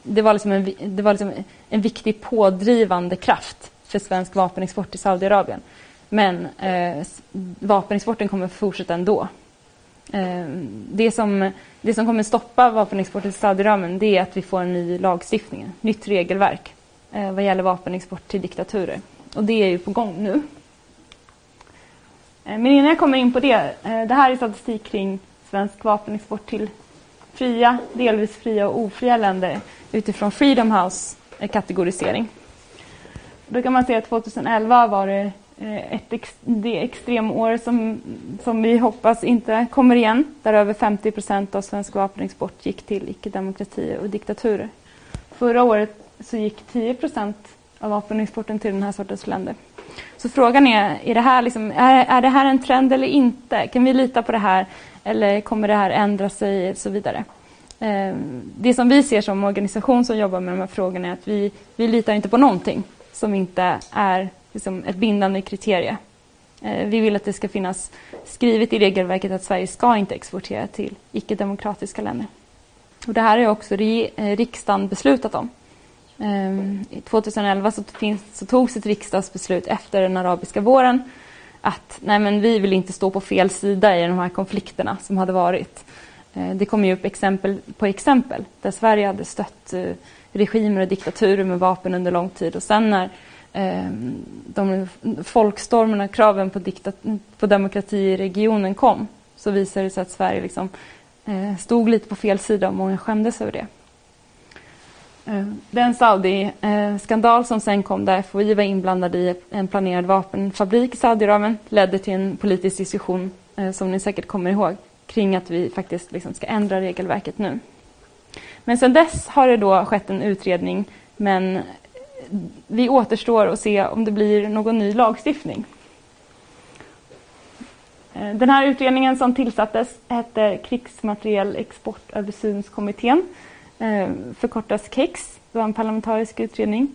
det var, liksom en, det var liksom en viktig pådrivande kraft för svensk vapenexport till Saudiarabien. Men eh, vapenexporten kommer fortsätta ändå. Eh, det, som, det som kommer stoppa vapenexporten till Saudiarabien det är att vi får en ny lagstiftning, ett nytt regelverk eh, vad gäller vapenexport till diktaturer. Och det är ju på gång nu. Eh, Men innan jag kommer in på det, eh, det här är statistik kring svensk vapenexport till fria, delvis fria och ofria länder utifrån Freedom House-kategorisering. Då kan man säga att 2011 var det Eh, ett ex, det extremår som, som vi hoppas inte kommer igen, där över 50 procent av svensk vapenexport gick till icke-demokratier och diktaturer. Förra året så gick 10 procent av vapenexporten till den här sortens länder. Så frågan är, är det, här liksom, är, är det här en trend eller inte? Kan vi lita på det här eller kommer det här ändra sig och så vidare? Eh, Det som vi ser som organisation som jobbar med de här frågorna är att vi, vi litar inte på någonting som inte är liksom ett bindande kriterie. Eh, Vi vill att det ska finnas skrivet i regelverket att Sverige ska inte exportera till icke-demokratiska länder. Och det här har också eh, riksdagen beslutat om. Ehm, 2011 så, finns, så togs ett riksdagsbeslut efter den arabiska våren att nej men vi vill inte stå på fel sida i de här konflikterna som hade varit. Eh, det kom ju upp exempel på exempel där Sverige hade stött eh, regimer och diktaturer med vapen under lång tid och sen när Ehm, de folkstormarna, kraven på, diktat- på demokrati i regionen kom så visade det sig att Sverige liksom, eh, stod lite på fel sida och många skämdes över det. Eh, Den Saudi-skandal som sen kom där FOI var inblandad i en planerad vapenfabrik i Saudiarabien ledde till en politisk diskussion eh, som ni säkert kommer ihåg kring att vi faktiskt liksom ska ändra regelverket nu. Men sen dess har det då skett en utredning men vi återstår att se om det blir någon ny lagstiftning. Eh, den här utredningen som tillsattes hette Krigsmaterielexportöversynskommittén, eh, förkortas KEX. Det var en parlamentarisk utredning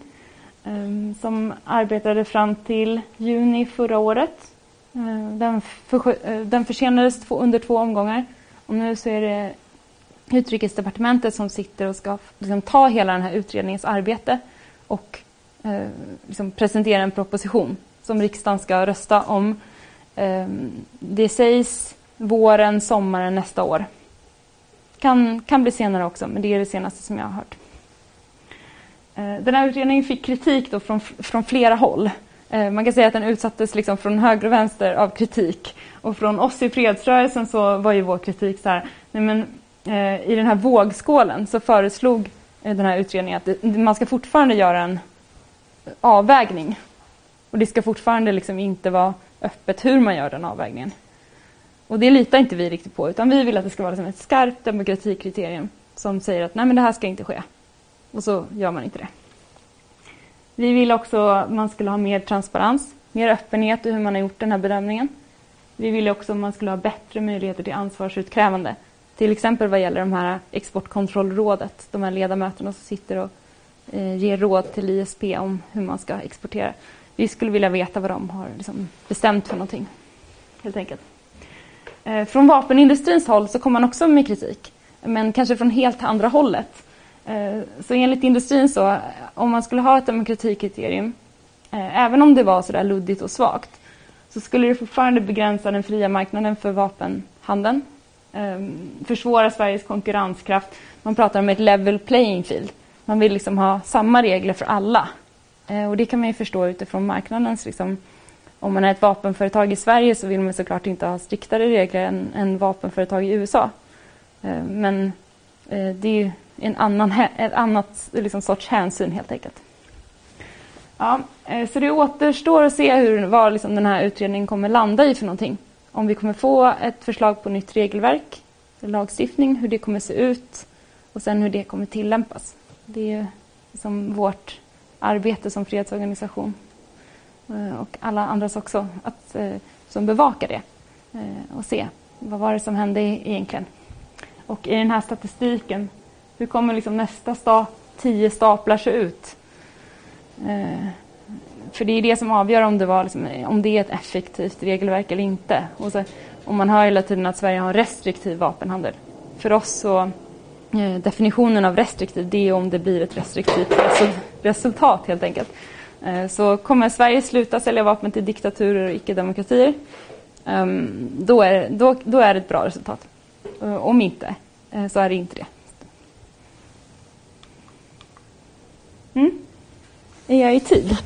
eh, som arbetade fram till juni förra året. Den, för, den försenades två- under två omgångar och nu så är det Utrikesdepartementet som sitter och ska liksom, ta hela den här utredningens arbete och eh, liksom presentera en proposition som riksdagen ska rösta om. Eh, det sägs våren, sommaren nästa år. Kan, kan bli senare också, men det är det senaste som jag har hört. Eh, Den här utredningen fick kritik då från, från flera håll. Eh, Man kan säga att den utsattes liksom från höger och vänster av kritik. Och från oss i fredsrörelsen så var ju vår kritik så här, nej men, eh, i den här vågskålen så föreslog Eh, den här utredningen att det, man ska fortfarande göra en avvägning. Och det ska fortfarande liksom inte vara öppet hur man gör den avvägningen. Och det litar inte vi riktigt på, utan vi vill att det ska vara liksom ett skarpt demokratikriterium som säger att nej men det här ska inte ske. Och så gör man inte det. Vi vill också att man skulle ha mer transparens, mer öppenhet i hur man har gjort den här bedömningen. Vi ville också att man skulle ha bättre möjligheter till ansvarsutkrävande. Till exempel vad gäller de här Exportkontrollrådet, de här ledamöterna som sitter och eh, ger råd till ISP om hur man ska exportera. Vi skulle vilja veta vad de har liksom bestämt för någonting, helt enkelt. Eh, från vapenindustrins håll så kom man också med kritik, men kanske från helt andra hållet. Eh, så enligt industrin så, om man skulle ha ett demokratikriterium, eh, även om det var sådär luddigt och svagt, så skulle det fortfarande begränsa den fria marknaden för vapenhandeln, Ehm, försvåra Sveriges konkurrenskraft. Man pratar om ett level playing field. Man vill liksom ha samma regler för alla. Eh, och det kan man ju förstå utifrån marknadens liksom, om man är ett vapenföretag i Sverige så vill man såklart inte ha striktare regler än, än vapenföretag i USA. Eh, men eh, det är en annan, ett annat liksom, sorts hänsyn helt enkelt. Ja, så det återstår att se hur, vad liksom den här utredningen kommer landa i för någonting. Om vi kommer få ett förslag på nytt regelverk, lagstiftning, hur det kommer se ut och sen hur det kommer tillämpas. Det är liksom vårt arbete som fredsorganisation. Eh, och alla andras också, att, eh, som bevakar det eh, och se vad var det som hände egentligen. Och i den här statistiken, hur kommer liksom nästa sta tio staplar se ut? För det är det som avgör om det, var liksom, om det är ett effektivt regelverk eller inte. Och så, och man hör hela tiden att Sverige har en restriktiv vapenhandel. För oss så eh, definitionen av restriktiv det är om det blir ett restriktivt resultat helt enkelt. Eh, så kommer Sverige sluta sälja vapen till diktaturer och icke-demokratier, ehm, då är, då, då är det ett bra resultat. Eh, om inte, eh, så är det inte det. Mm? Är jag i tid?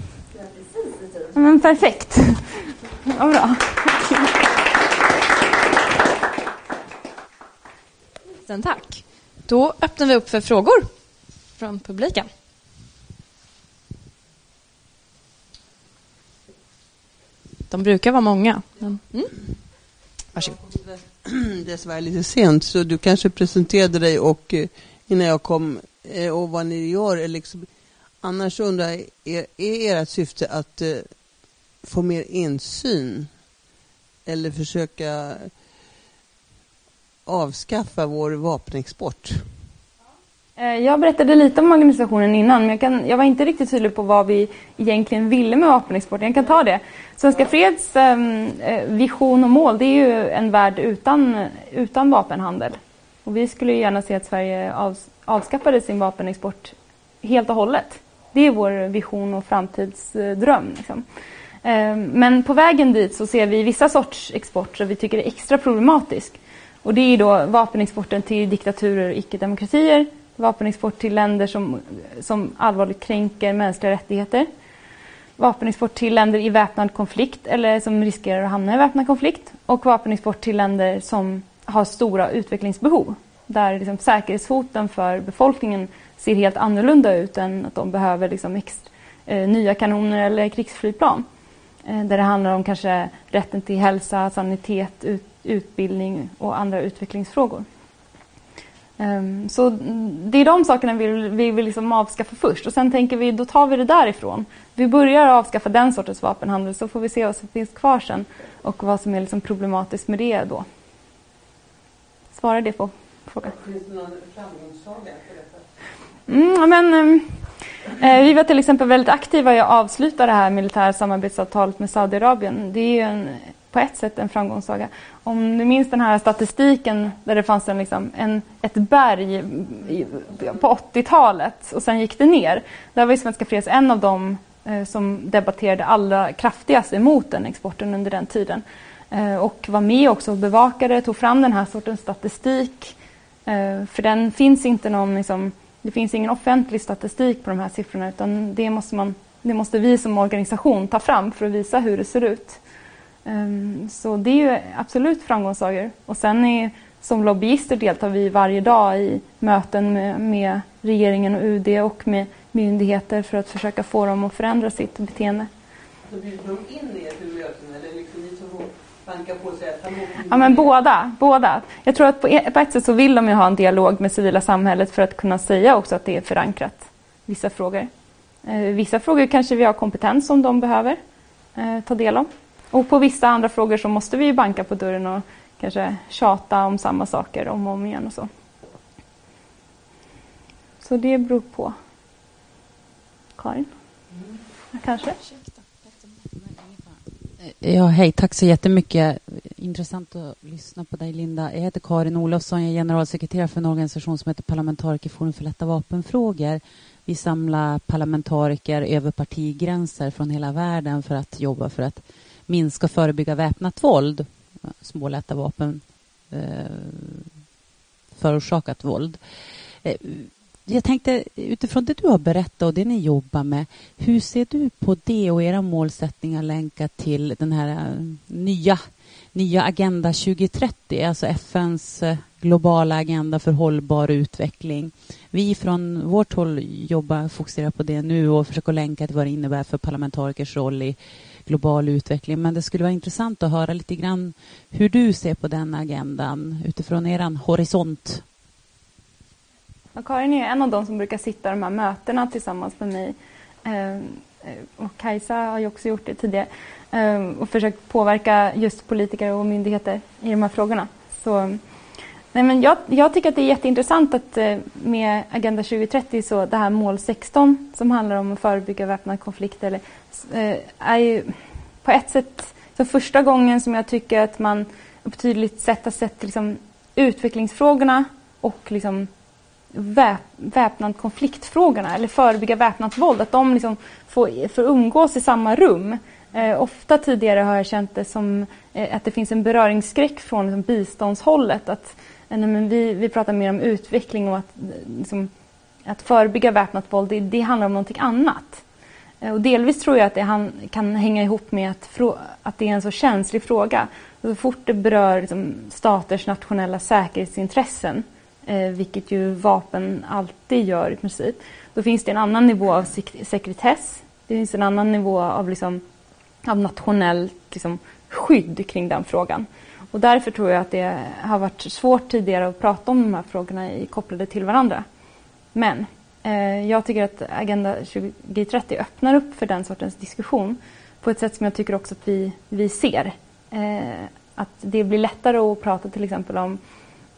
Ja, precis i tid. Men perfekt. Vad bra. Tusen tack. Då öppnar vi upp för frågor från publiken. De brukar vara många. Men, mm. Varsågod. Dessvärre lite sent, så du kanske presenterade dig och eh, innan jag kom eh, och vad ni gör. Liksom, annars undrar jag, är, är ert syfte att eh, få mer insyn eller försöka avskaffa vår vapenexport? Eh, jag berättade lite om organisationen innan, men jag, kan, jag, var inte riktigt tydlig på vad vi egentligen ville med vapenexporten. Jag kan ta det. Svenska Freds ehm, eh, vision och mål, det är ju en värld utan, utan vapenhandel. Och vi skulle gärna se att Sverige av, avskaffade sin vapenexport helt och hållet. Det är vår vision och framtidsdröm. Liksom. Ehm, men på vägen dit så ser vi vissa sorts export som vi tycker är extra problematisk. Och det är då vapenexporten till diktaturer och icke-demokratier vapenexport till länder som, som allvarligt kränker mänskliga rättigheter. Vapenexport till länder i väpnad konflikt eller som riskerar att hamna i väpnad konflikt. Och vapenexport till länder som har stora utvecklingsbehov. Där liksom säkerhetshoten för befolkningen ser helt annorlunda ut än att de behöver liksom extra, eh, nya kanoner eller krigsflygplan. Eh, där det handlar om kanske rätten till hälsa, sanitet, ut, utbildning och andra utvecklingsfrågor. Eh, så det är de sakerna vi, vi vill liksom avskaffa först och sen tänker vi då tar vi det därifrån. Vi börjar avskaffa den sortens vapenhandel så får vi se vad som finns kvar sen och vad som är liksom problematiskt med det då. Svarar det på frågan? Finns det någon framgångssaga? Mm, men, um, eh, vi var till exempel väldigt aktiva i att avsluta det här militära samarbetsavtalet med Saudiarabien. Det är ju en på ett sätt en framgångssaga. Om du minns den här statistiken där det fanns en, liksom, en, ett berg på 80-talet och sen gick det ner. Där var ju Svenska Freds en av dem eh, som debatterade allra kraftigast emot den exporten under den tiden. Eh, och var med också och bevakade, tog fram den här sortens statistik. Eh, för den finns inte någon, liksom, det finns ingen offentlig statistik på de här siffrorna utan det måste, man, det måste vi som organisation ta fram för att visa hur det ser ut. Ehm, så det är ju absolut framgångssagor. Och sen är, som lobbyister deltar vi varje dag i möten med, med, regeringen och UD och med myndigheter för att försöka få dem att förändra sitt beteende. Så bjuder de in er till möten eller liksom banka på sig att Ja men båda, båda. Jag tror att på, på ett sätt så vill de ju ha en dialog med civila samhället för att kunna säga också att det är förankrat, vissa frågor. Eh, vissa frågor kanske vi har kompetens som de behöver. eh, ta del av. Och på vissa andra frågor så måste vi banka på dörren och kanske tjata om samma saker om och om igen och så. Så det beror på. Karin? Mm. Kanske? Ja, hej. Tack så jättemycket. Intressant att lyssna på dig, Linda. Jag heter Karin Olofsson. Jag är generalsekreterare för en organisation som heter Parlamentarikerforum för lätta vapenfrågor. Vi samlar parlamentariker över partigränser från hela världen för att jobba för att minska och förebygga väpnat våld, små lätta vapen eh, förorsakat våld. Eh, jag tänkte utifrån det du har berättat och det ni jobbar med, hur ser du på det och era målsättningar länkat till den här eh, nya, nya Agenda 2030, alltså FNs eh, globala agenda för hållbar utveckling. Vi från vårt håll jobbar, fokuserar på det nu och försöker länka till vad det innebär för parlamentarikers roll i global utveckling. Men det skulle vara intressant att höra lite grann hur du ser på den agendan utifrån er horisont. Och Karin är en av de som brukar sitta i de här mötena tillsammans med mig. Ehm, eh, och Kajsa har ju också gjort det tidigare ehm, och försökt påverka just politiker och myndigheter i de här frågorna. Så Nej, men jag, jag, tycker att det är jätteintressant att eh, med Agenda 2030 så det här mål 16 som handlar om att förebygga väpnad konflikt eller, eh, är ju på ett sätt så första gången som jag tycker att man på ett tydligt sätt har sett liksom, utvecklingsfrågorna och liksom, väp, väpnad konfliktfrågorna eller förebygga väpnat våld, att de liksom får, får umgås i samma rum. Eh, ofta tidigare har jag känt det som eh, att det finns en beröringsskräck från liksom, biståndshållet. Att Eh, men vi, vi pratar mer om utveckling och att, eh, liksom, att förebygga väpnat våld, det, det handlar om någonting annat. Eh, och delvis tror jag att det han, kan hänga ihop med att, att det är en så känslig fråga. Så fort det berör liksom, staters nationella säkerhetsintressen, eh, vilket ju vapen alltid gör i princip, då finns det en annan nivå av sek sekretess. Det finns en annan nivå av, liksom, av nationellt liksom, skydd kring den frågan. Och därför tror jag att det har varit svårt tidigare att prata om de här frågorna kopplade till varandra. Men eh, jag tycker att Agenda 2030 öppnar upp för den sortens diskussion på ett sätt som jag tycker också att vi, vi ser. Eh, att det blir lättare att prata till exempel om, eh,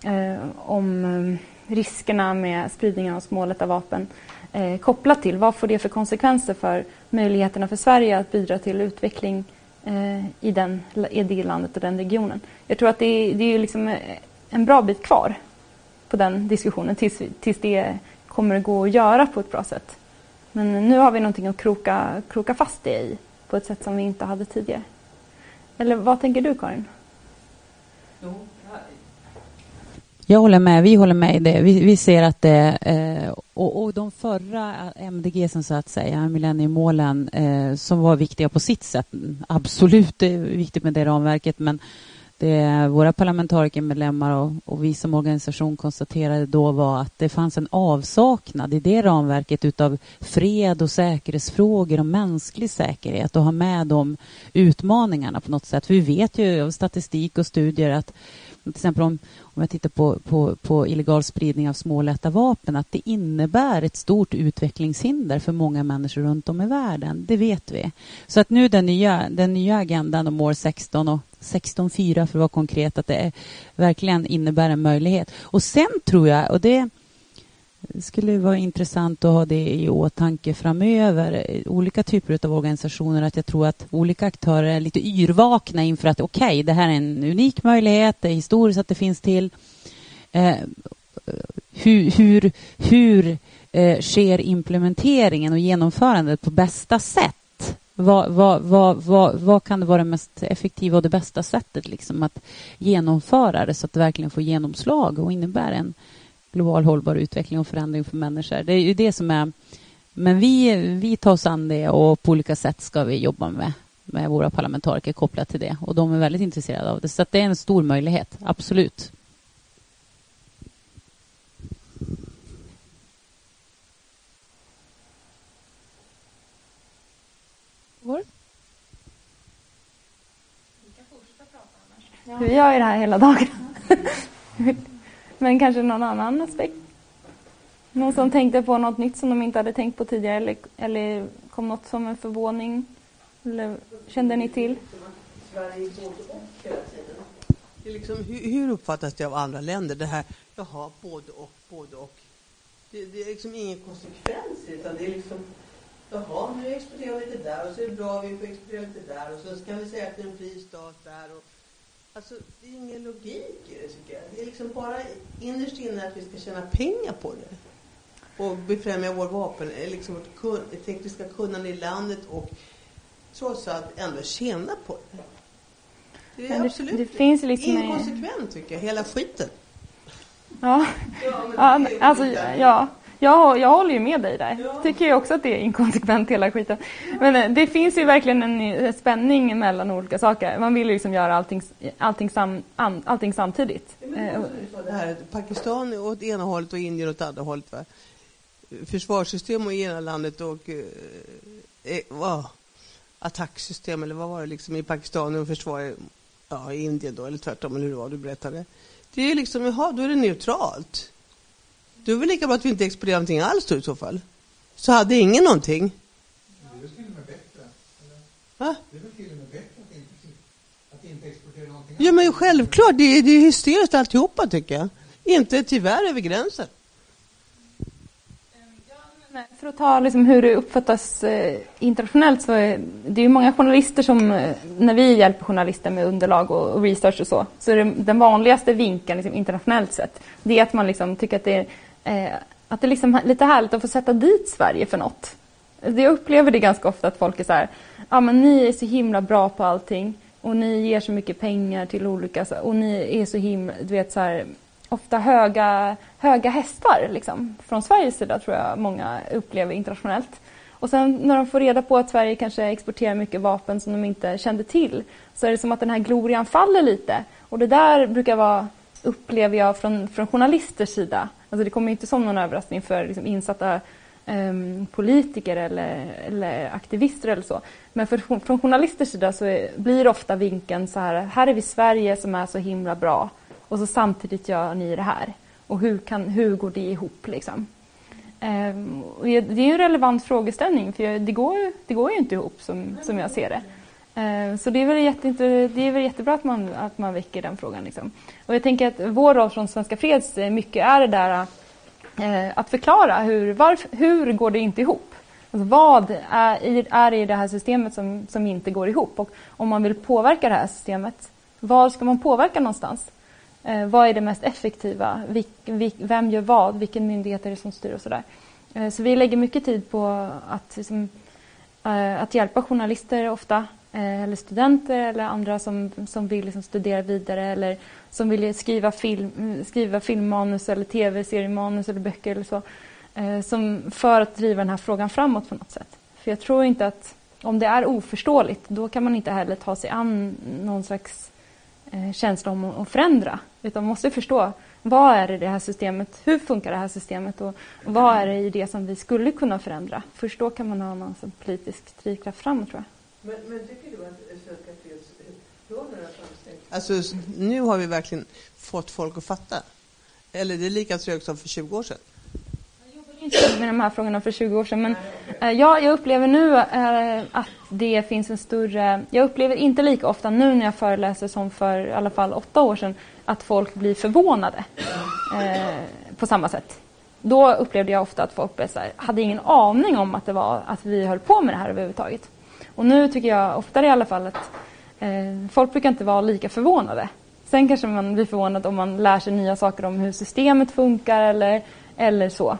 Eh, om eh, riskerna med spridningen av smålätta vapen eh, kopplat till vad får det för konsekvenser för möjligheterna för Sverige att bidra till utveckling Eh, i, den, i det landet och den regionen. Jag tror att det är, det är liksom eh, en bra bit kvar på den diskussionen tills, tills det kommer att gå att göra på ett bra sätt. Men nu har vi någonting att kroka, kroka fast det i på ett sätt som vi inte hade tidigare. Eller vad tänker du Karin? Jo, jag håller med. Vi håller med i det. Vi, vi ser att det... Eh, och, och, de förra MDG, som så att säga, millenniemålen, eh, som var viktiga på sitt sätt. Absolut det är viktigt med det ramverket, men det våra parlamentarikermedlemmar och, och vi som organisation konstaterade då var att det fanns en avsaknad i det ramverket utav fred och säkerhetsfrågor och mänsklig säkerhet och ha med de utmaningarna på något sätt. För vi vet ju av statistik och studier att till exempel om, om jag tittar på, på, på illegal spridning av smålätta vapen, att det innebär ett stort utvecklingshinder för många människor runt om i världen. Det vet vi. Så att nu den nya, den nya agendan om år 16 och 16.4 för att vara konkret, att det är, verkligen innebär en möjlighet. Och sen tror jag, och det det skulle vara intressant att ha det i åtanke framöver. Olika typer av organisationer. Att jag tror att olika aktörer är lite yrvakna inför att okej, okay, det här är en unik möjlighet. Det är historiskt att det finns till. Eh, hur hur, hur eh, sker implementeringen och genomförandet på bästa sätt? Vad, vad, vad, vad, vad kan det vara det mest effektiva och det bästa sättet liksom att genomföra det så att det verkligen får genomslag och innebär en global hållbar utveckling och förändring för människor. Det är ju det som är... Men vi, vi tar oss an det och på olika sätt ska vi jobba med, med våra parlamentariker kopplat till det. Och de är väldigt intresserade av det. Så det är en stor möjlighet, absolut. Vi gör ju det här hela dagen. Men kanske någon annan aspekt? Någon som tänkte på något nytt som de inte hade tänkt på tidigare eller, eller kom något som en förvåning Eller kände ni till? Sverige både och hela tiden. Det är liksom, hur, hur uppfattas det av andra länder? Det här, jaha, både och, både och. Det, det är liksom ingen konsekvens i det, utan det är liksom, jaha, nu exporterar vi lite där och så är det bra, vi får exportera lite där och så kan vi säga att det är en fri stat där. Och, alltså, det är ingen logik i det tycker jag. Det är liksom bara innerst inne att vi ska tjäna pengar på det. Och befrämja vår vapen, eh, liksom vårt kun, tekniska kunnande i landet och trots allt ändå tjäna på det. Det är Men det- absolut det finns liksom en- inkonsekvent tycker jag, hela skiten. Ja, Ja, men ja, alltså, ja. Jag, jag håller ju med dig där. Ja. Tycker ju också att det är inkonsekvent hela skiten. Men eh, det finns ju verkligen en eh, spänning mellan olika saker. Man vill ju liksom göra allting, allting, sam, allting samtidigt. Det Eh, det här, Pakistan åt ena hållet och Indien åt andra hållet. Va? Försvarssystem å ena landet och eh, eh, attacksystem eller vad var det liksom i Pakistan och försvar i- ja, i Indien då eller tvärtom eller hur det var du berättade. Det är liksom, jaha, då är det neutralt. Då är det väl lika bra att vi inte exporterar någonting alls då i så fall. Så hade ingen någonting. Det är väl till och med bättre? Va? Det är väl till och med bättre att inte, att inte exportera någonting Ja men självklart, det är, det är hysteriskt alltihopa tycker jag. Inte tyvärr över gränsen. Nej, För att ta liksom hur det uppfattas eh, internationellt så är det är ju många journalister som, eh, när vi hjälper journalister med underlag och, och research och så, så är det den vanligaste vinkeln liksom, internationellt sett, det är att man liksom tycker att det är, eh, att det liksom är liksom lite härligt att få sätta dit Sverige för något. Alltså, jag upplever det ganska ofta att folk är så här, ja men ni är så himla bra på allting och ni ger så mycket pengar till olika, och ni är så himla, du vet så här, ofta höga, höga hästar liksom. Från Sveriges sida tror jag många upplever internationellt. Och sen när de får reda på att Sverige kanske exporterar mycket vapen som de inte kände till så är det som att den här glorian faller lite. Och det där brukar vara, upplever jag från, från journalisters sida. Alltså det kommer inte som någon överraskning för liksom insatta um, politiker eller, eller aktivister eller så. Men för, från journalisters sida så är, blir ofta vinkeln så här, här är vi Sverige som är så himla bra och så samtidigt gör ni det här. Och hur, kan, hur går det ihop liksom? Um, och det är ju en relevant frågeställning för det går, ju- det går ju inte ihop som, som jag ser det. Eh, så det är väl, jätteinter- det är väl jättebra att man, att man väcker den frågan. Liksom. Och jag tänker att vår roll från Svenska Freds eh, mycket är det där eh, att förklara hur, varf, hur går det inte ihop? Alltså vad är, i- är det i det här systemet som, som inte går ihop? Och om man vill påverka det här systemet, var ska man påverka någonstans? Eh, vad är det mest effektiva? Vilk, vilk, vem gör vad? Vilken myndighet är det som styr och sådär. Eh, så vi lägger mycket tid på att, liksom, eh, att hjälpa journalister ofta, Eh, eller studenter eller andra som, som vill liksom studera vidare eller som vill skriva, film, skriva filmmanus eller tv-seriemanus eller böcker eller så. Eh, som, för att driva den här frågan framåt på något sätt. För jag tror inte att om det är oförståeligt, då kan man inte heller ta sig an någon slags eh, känsla om att förändra. Utan man måste förstå vad är det i det här systemet, hur funkar det här systemet och vad är det i det som vi skulle kunna förändra. Först då kan man ha någon politisk drivkraft framåt tror jag. Men, men tycker du att gör några framsteg? Alltså nu har vi verkligen fått folk att fatta. Eller det är lika trögt som för 20 år sedan. inte med de här frågorna för 20 år sedan. Men eh, ja, jag upplever nu eh, att det finns en större... Jag upplever inte lika ofta nu när jag föreläser som för i alla fall åtta år sedan att folk blir förvånade eh, på samma sätt. Då upplevde jag ofta att folk så här, hade ingen aning om att, det var, att vi höll på med det här överhuvudtaget. Och nu tycker jag oftare i alla fall att eh, folk brukar inte vara lika förvånade. Sen kanske man blir förvånad om man lär sig nya saker om hur systemet funkar eller, eller så.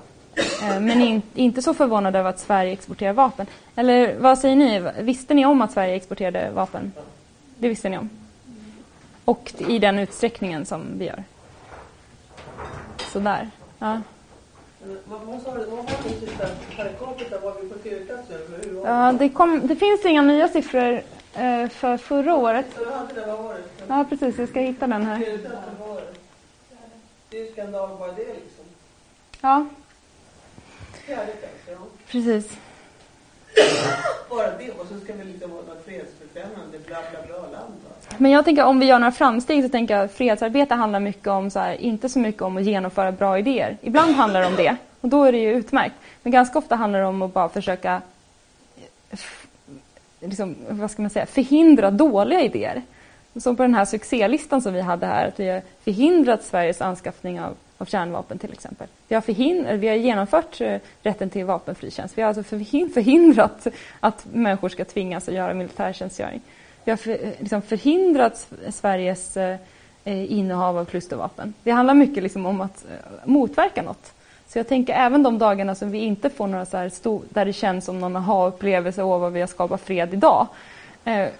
Eh, Men in, inte så förvånad över att Sverige exporterar vapen. Eller vad säger ni? Visste ni om att Sverige exporterade vapen? Det visste ni om? Och i den utsträckningen som vi gör. Sådär. Ja. Ja, det, kom, det finns inga nya siffror eh, för förra året. Ja, precis. Jag ska hitta den här. Det? Är ju skandal bara det liksom. Ja. precis. Bara det, och så ska vi liksom vara något fredsbefrämjande, bla bla bla land? Men jag tänker om vi gör några framsteg så tänker jag att fredsarbete handlar mycket om så här, inte så mycket om att genomföra bra idéer. Ibland handlar det om det och då är det ju utmärkt. Men ganska ofta handlar det om att bara försöka eh, liksom, vad ska man säga, förhindra dåliga idéer. Som på den här succélistan som vi hade här, att vi har förhindrat Sveriges anskaffning av, av kärnvapen till exempel. Vi har, förhindrat, vi har genomfört eh, rätten till vapenfri tjänst. Vi har alltså förhindrat att människor ska tvingas att göra militärtjänstgöring. Vi har för, liksom förhindrat Sveriges eh, eh, innehav av klustervapen. Det handlar mycket liksom om att motverka något. Så jag tänker även de dagarna som vi inte får några så här stor, där det känns som någon aha-upplevelse av vad vi har skapat fred idag.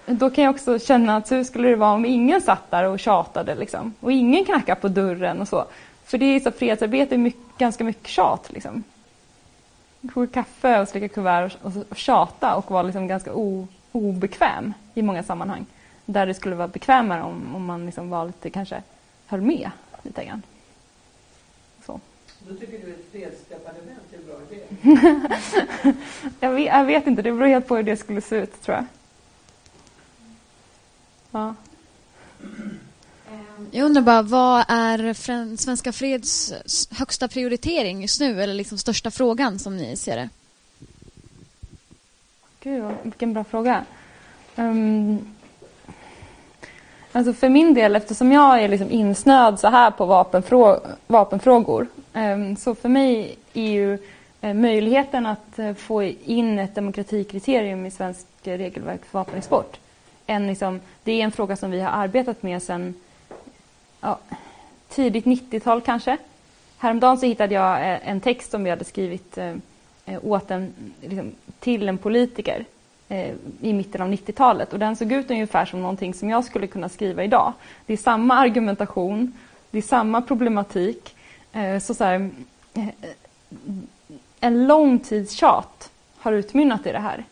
Då kan jag också känna att hur skulle det vara om ingen satt där och tjatade liksom, och ingen knackade på dörren och så. För det är så fredsarbete är mycket, ganska mycket tjat. Liksom. Koka kaffe och slicka kuvert och, och, och tjata och vara liksom ganska o, obekväm i många sammanhang. Där det skulle vara bekvämare om, om man liksom var lite, kanske höll med lite grann. Så. Då tycker du ett fredsdepartement är en bra idé? jag, vet, jag vet inte, det beror helt på hur det skulle se ut tror jag. Ja. Jag undrar bara, vad är Svenska Freds högsta prioritering just nu, eller liksom största frågan som ni ser det? Gud, vilken bra fråga. Um, alltså för min del, eftersom jag är liksom insnöad så här på vapenfrå vapenfrågor, um, så för mig är ju eh, möjligheten att eh, få in ett demokratikriterium i svensk regelverk för vapenexport en, liksom, det är en fråga som vi har arbetat med sedan ja, tidigt 90-tal kanske. Häromdagen så hittade jag eh, en text som vi hade skrivit eh, eh, åt en, liksom, till en politiker i mitten av 90-talet. Och den såg ut ungefär som någonting som jag skulle kunna skriva idag. Det är samma argumentation, det är samma problematik. Så, så här, en lång tids tjat har utmynnat i det här.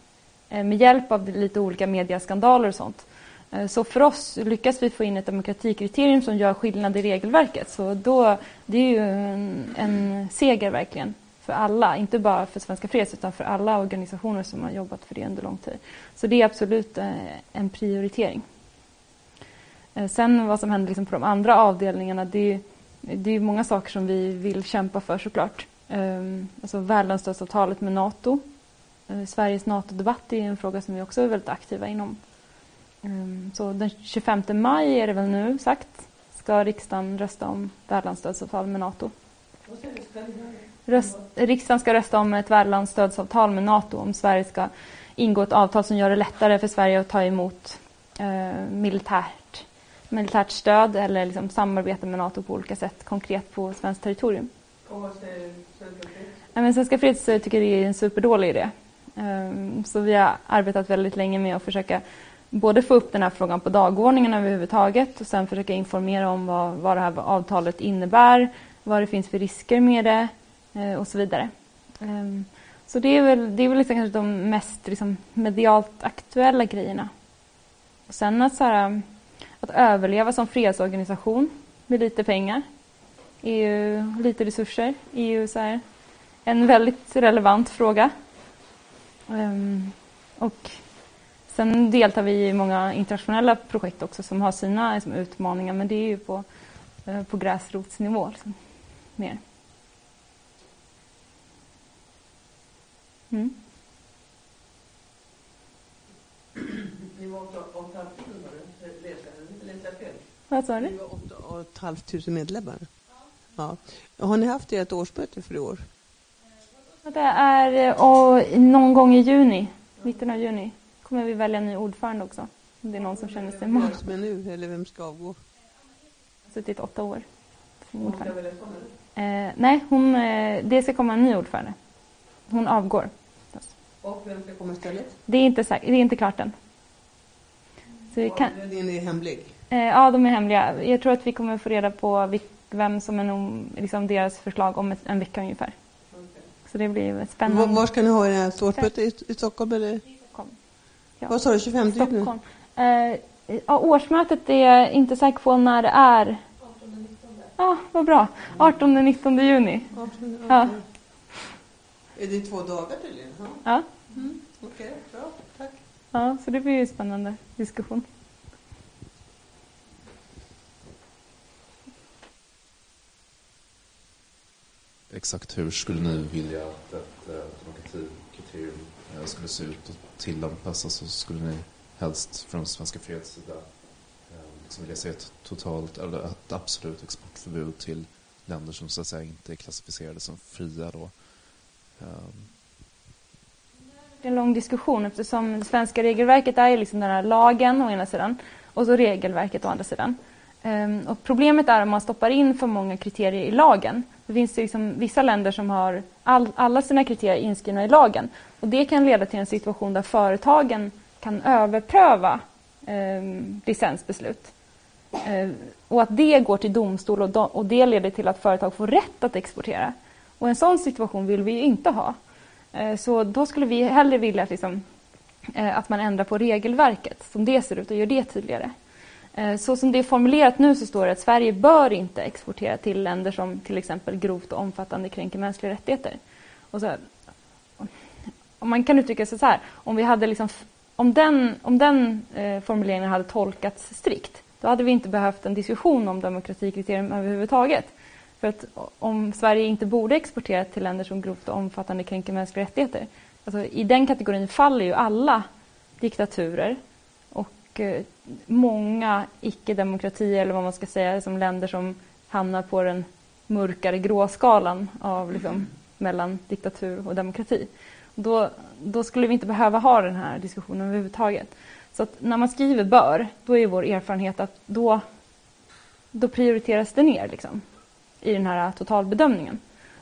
Med hjälp av lite olika mediaskandaler och sånt. Eh, så för oss lyckas vi få in ett demokratikriterium som gör skillnad i regelverket. Så då, det är ju en, en seger verkligen för alla, inte bara för Svenska Freds utan för alla organisationer som har jobbat för det under lång tid. Så det är absolut eh, en prioritering. Eh, sen vad som händer liksom på de andra avdelningarna, det är, det är många saker som vi vill kämpa för såklart. Ehm, alltså värdlandsstödsavtalet med NATO Sveriges NATO-debatt är en fråga som vi också är väldigt aktiva inom. Ehm, så den 25 maj är det väl nu sagt ska riksdagen rösta om värdlandsstödsavtal med NATO. Röst, riksdagen ska rösta om ett värdlandsstödsavtal med NATO om Sverige ska ingå ett avtal som gör det lättare för Sverige att ta emot eh, militärt, militärt stöd eller liksom samarbeta med NATO på olika sätt konkret på svenskt territorium. Och vad säger Svenska Freds? Ja, men Svenska Freds tycker det är en superdålig idé. Ehm, så vi har arbetat väldigt länge med att försöka både få upp den här frågan på dagordningen överhuvudtaget och sen försöka informera om vad, vad det här avtalet innebär, vad det finns för risker med det eh, och så vidare. Ehm, så det är väl, det är väl liksom kanske de mest liksom medialt aktuella grejerna. Och sen att, så här, att överleva som fredsorganisation med lite pengar, EU, lite resurser, är ju så här, en väldigt relevant fråga. Ehm, och sen deltar vi i många internationella projekt också som har sina liksom, utmaningar men det är ju på, uh, på gräsrotsnivå liksom, mer. Mm. Ni var 8 500 läste fel? Vad sa du? Vi var 8 500 medlemmar. Ja. Har ni haft ert årsmöte för i år? Det är och, någon gång i juni, mitten av juni, kommer vi välja en ny ordförande också. Om det är någon som känner sig Vem som är nu, eller vem ska avgå? suttit åtta år som ordförande. Eh, nej, hon, eh, det ska komma en ny ordförande. Hon avgår. Och vem ska komma istället? Det är inte, säkert, det är inte klart än. Så vi kan, Avdelningen är hemlig. eh, ja, de är hemliga. Jag tror att vi kommer få reda på vem som är nog, liksom deras förslag om ett, en vecka ungefär. Så det blir Var, spännande. var ska ni ha ert årsmöte? I, I Stockholm eller? Ja. Vad sa du, 25 juni? Stockholm. Eh, ja, årsmötet är jag inte säker på när det är. Ja, vad bra. 18-19 juni. Ja. Är det två dagar tydligen? Ja. Ja. Mm. Okej, bra. Tack. ja, så det blir ju spännande diskussion. exakt hur skulle ni vilja att ett den skulle se ut och tillämpas? Alltså skulle ni helst från Svenska Freds sida eh, liksom vilja se ett totalt eller ett absolut exportförbud till länder som så att säga inte är klassificerade som fria då? Um, det är en lång diskussion eftersom det svenska regelverket är liksom den här lagen å ena sidan och så regelverket å andra sidan. Ehm, och problemet är om man stoppar in för många kriterier i lagen. Det finns liksom vissa länder som har all, alla sina kriterier inskrivna i lagen. Och Det kan leda till en situation där företagen kan överpröva eh, licensbeslut. Eh, och att det går till domstol och, do, och det leder till att företag får rätt att exportera. Och En sån situation vill vi ju inte ha. Eh, så då skulle vi hellre vilja att, liksom, eh, att man ändrar på regelverket som det ser ut och gör det tydligare. Eh, så som det är formulerat nu så står det att Sverige bör inte exportera till länder som till exempel grovt och omfattande kränker mänskliga rättigheter. Och så, om man kan uttrycka sig så här, om, vi hade liksom, om den, om den eh, formuleringen hade tolkats strikt, då hade vi inte behövt en diskussion om demokratikriterium överhuvudtaget. För att om Sverige inte borde exportera till länder som grovt och omfattande kränker mänskliga rättigheter, alltså i den kategorin faller ju alla diktaturer och eh, många icke-demokratier, eller vad man ska säga, som länder som hamnar på den mörkare gråskalan av liksom, mellan diktatur och demokrati. Då, då skulle vi inte behöva ha den här diskussionen överhuvudtaget. Så att när man skriver bör, då är vår erfarenhet att då, då prioriteras det ner. Liksom i den här totalbedömningen.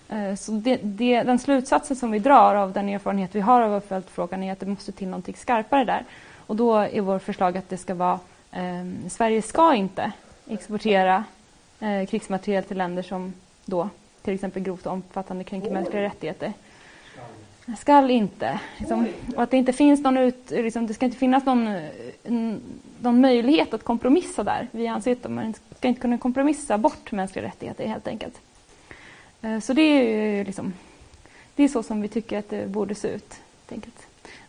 Eh, så det, det, den slutsatsen som vi drar av den erfarenhet vi har av fältfrågan är att det måste till någonting skarpare där. Och då är vårt förslag att det ska vara eh, Sverige ska inte exportera eh, krigsmateriel till länder som då till exempel grovt och omfattande kränker mänskliga rättigheter. Skall inte. Liksom, och att det inte finns någon ut, liksom, det ska inte finnas någon, eh, någon möjlighet att kompromissa där. Vi anser att man ska inte kunna kompromissa bort mänskliga rättigheter helt enkelt. Eh, så det är liksom, det är så som vi tycker att det borde se ut. Enkelt.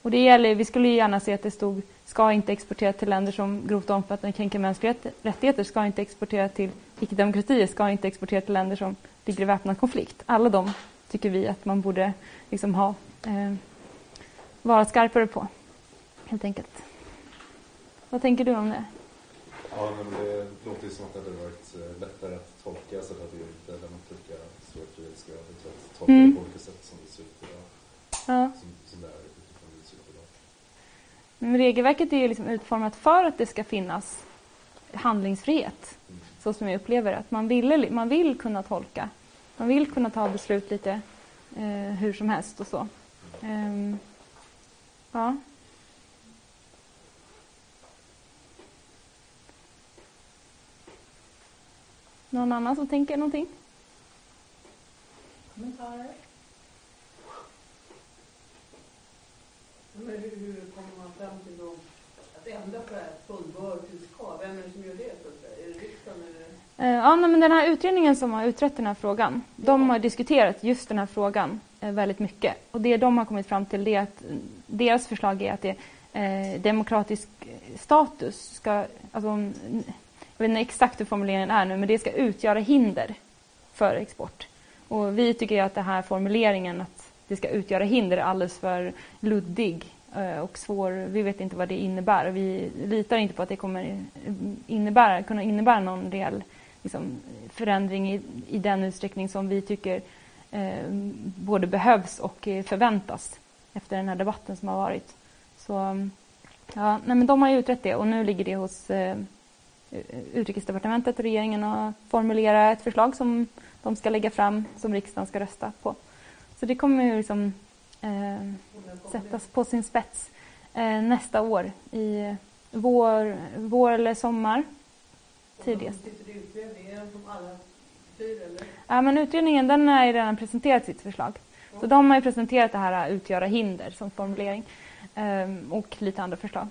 Och det gäller, vi skulle gärna se att det stod ska inte exportera till länder som grovt omfattande kränker mänskliga rättigheter, ska inte exportera till icke-demokratier, ska inte exportera till länder som ligger i väpnad konflikt. Alla de tycker vi att man borde liksom ha, eh, vara skarpare på, helt enkelt. Vad tänker du om det? Ja, men det låter ju som att det hade varit eh, lättare att tolka så att det inte lämnat lika frihetsgrad att tolka mm. på olika sätt som det ser ut idag. Ja. Som, som det är utifrån det ser ut idag. Men regelverket är ju liksom utformat för att det ska finnas handlingsfrihet, så som jag upplever att man, vill, man vill kunna tolka. Man vill kunna ta beslut lite eh, hur som helst och så. Um, ja. Någon annan som tänker någonting? Kommentarer? Men hur, hur kommer man fram till då att ändra på det här? Vem är det som gör det? Är det riksdagen eller? Eh, ja, men den här utredningen som har utrett den här frågan, de har diskuterat just den här frågan eh, väldigt mycket. Och det de har kommit fram till är att deras förslag är att det, eh, demokratisk status ska, alltså, jag vet inte exakt hur formuleringen är nu, men det ska utgöra hinder för export. Och vi tycker att den här formuleringen att det ska utgöra hinder är alldeles för luddig Eh, och svår. Vi vet inte vad det innebär och vi litar inte på att det kommer innebära, kunna innebära någon reell liksom, förändring i, i den utsträckning som vi tycker eh, både behövs och eh, förväntas efter den här debatten som har varit. Så ja, nej, men de har ju utrett det och nu ligger det hos eh, Utrikesdepartementet och regeringen att formulera ett förslag som de ska lägga fram som riksdagen ska rösta på. Så det kommer ju liksom, eh, sättas på sin spets eh, nästa år i vår, vår eller sommar tidigast. Ja, men utredningen den har ju redan presenterat sitt förslag. Så de har ju presenterat det här att utgöra hinder som formulering eh, och lite andra förslag.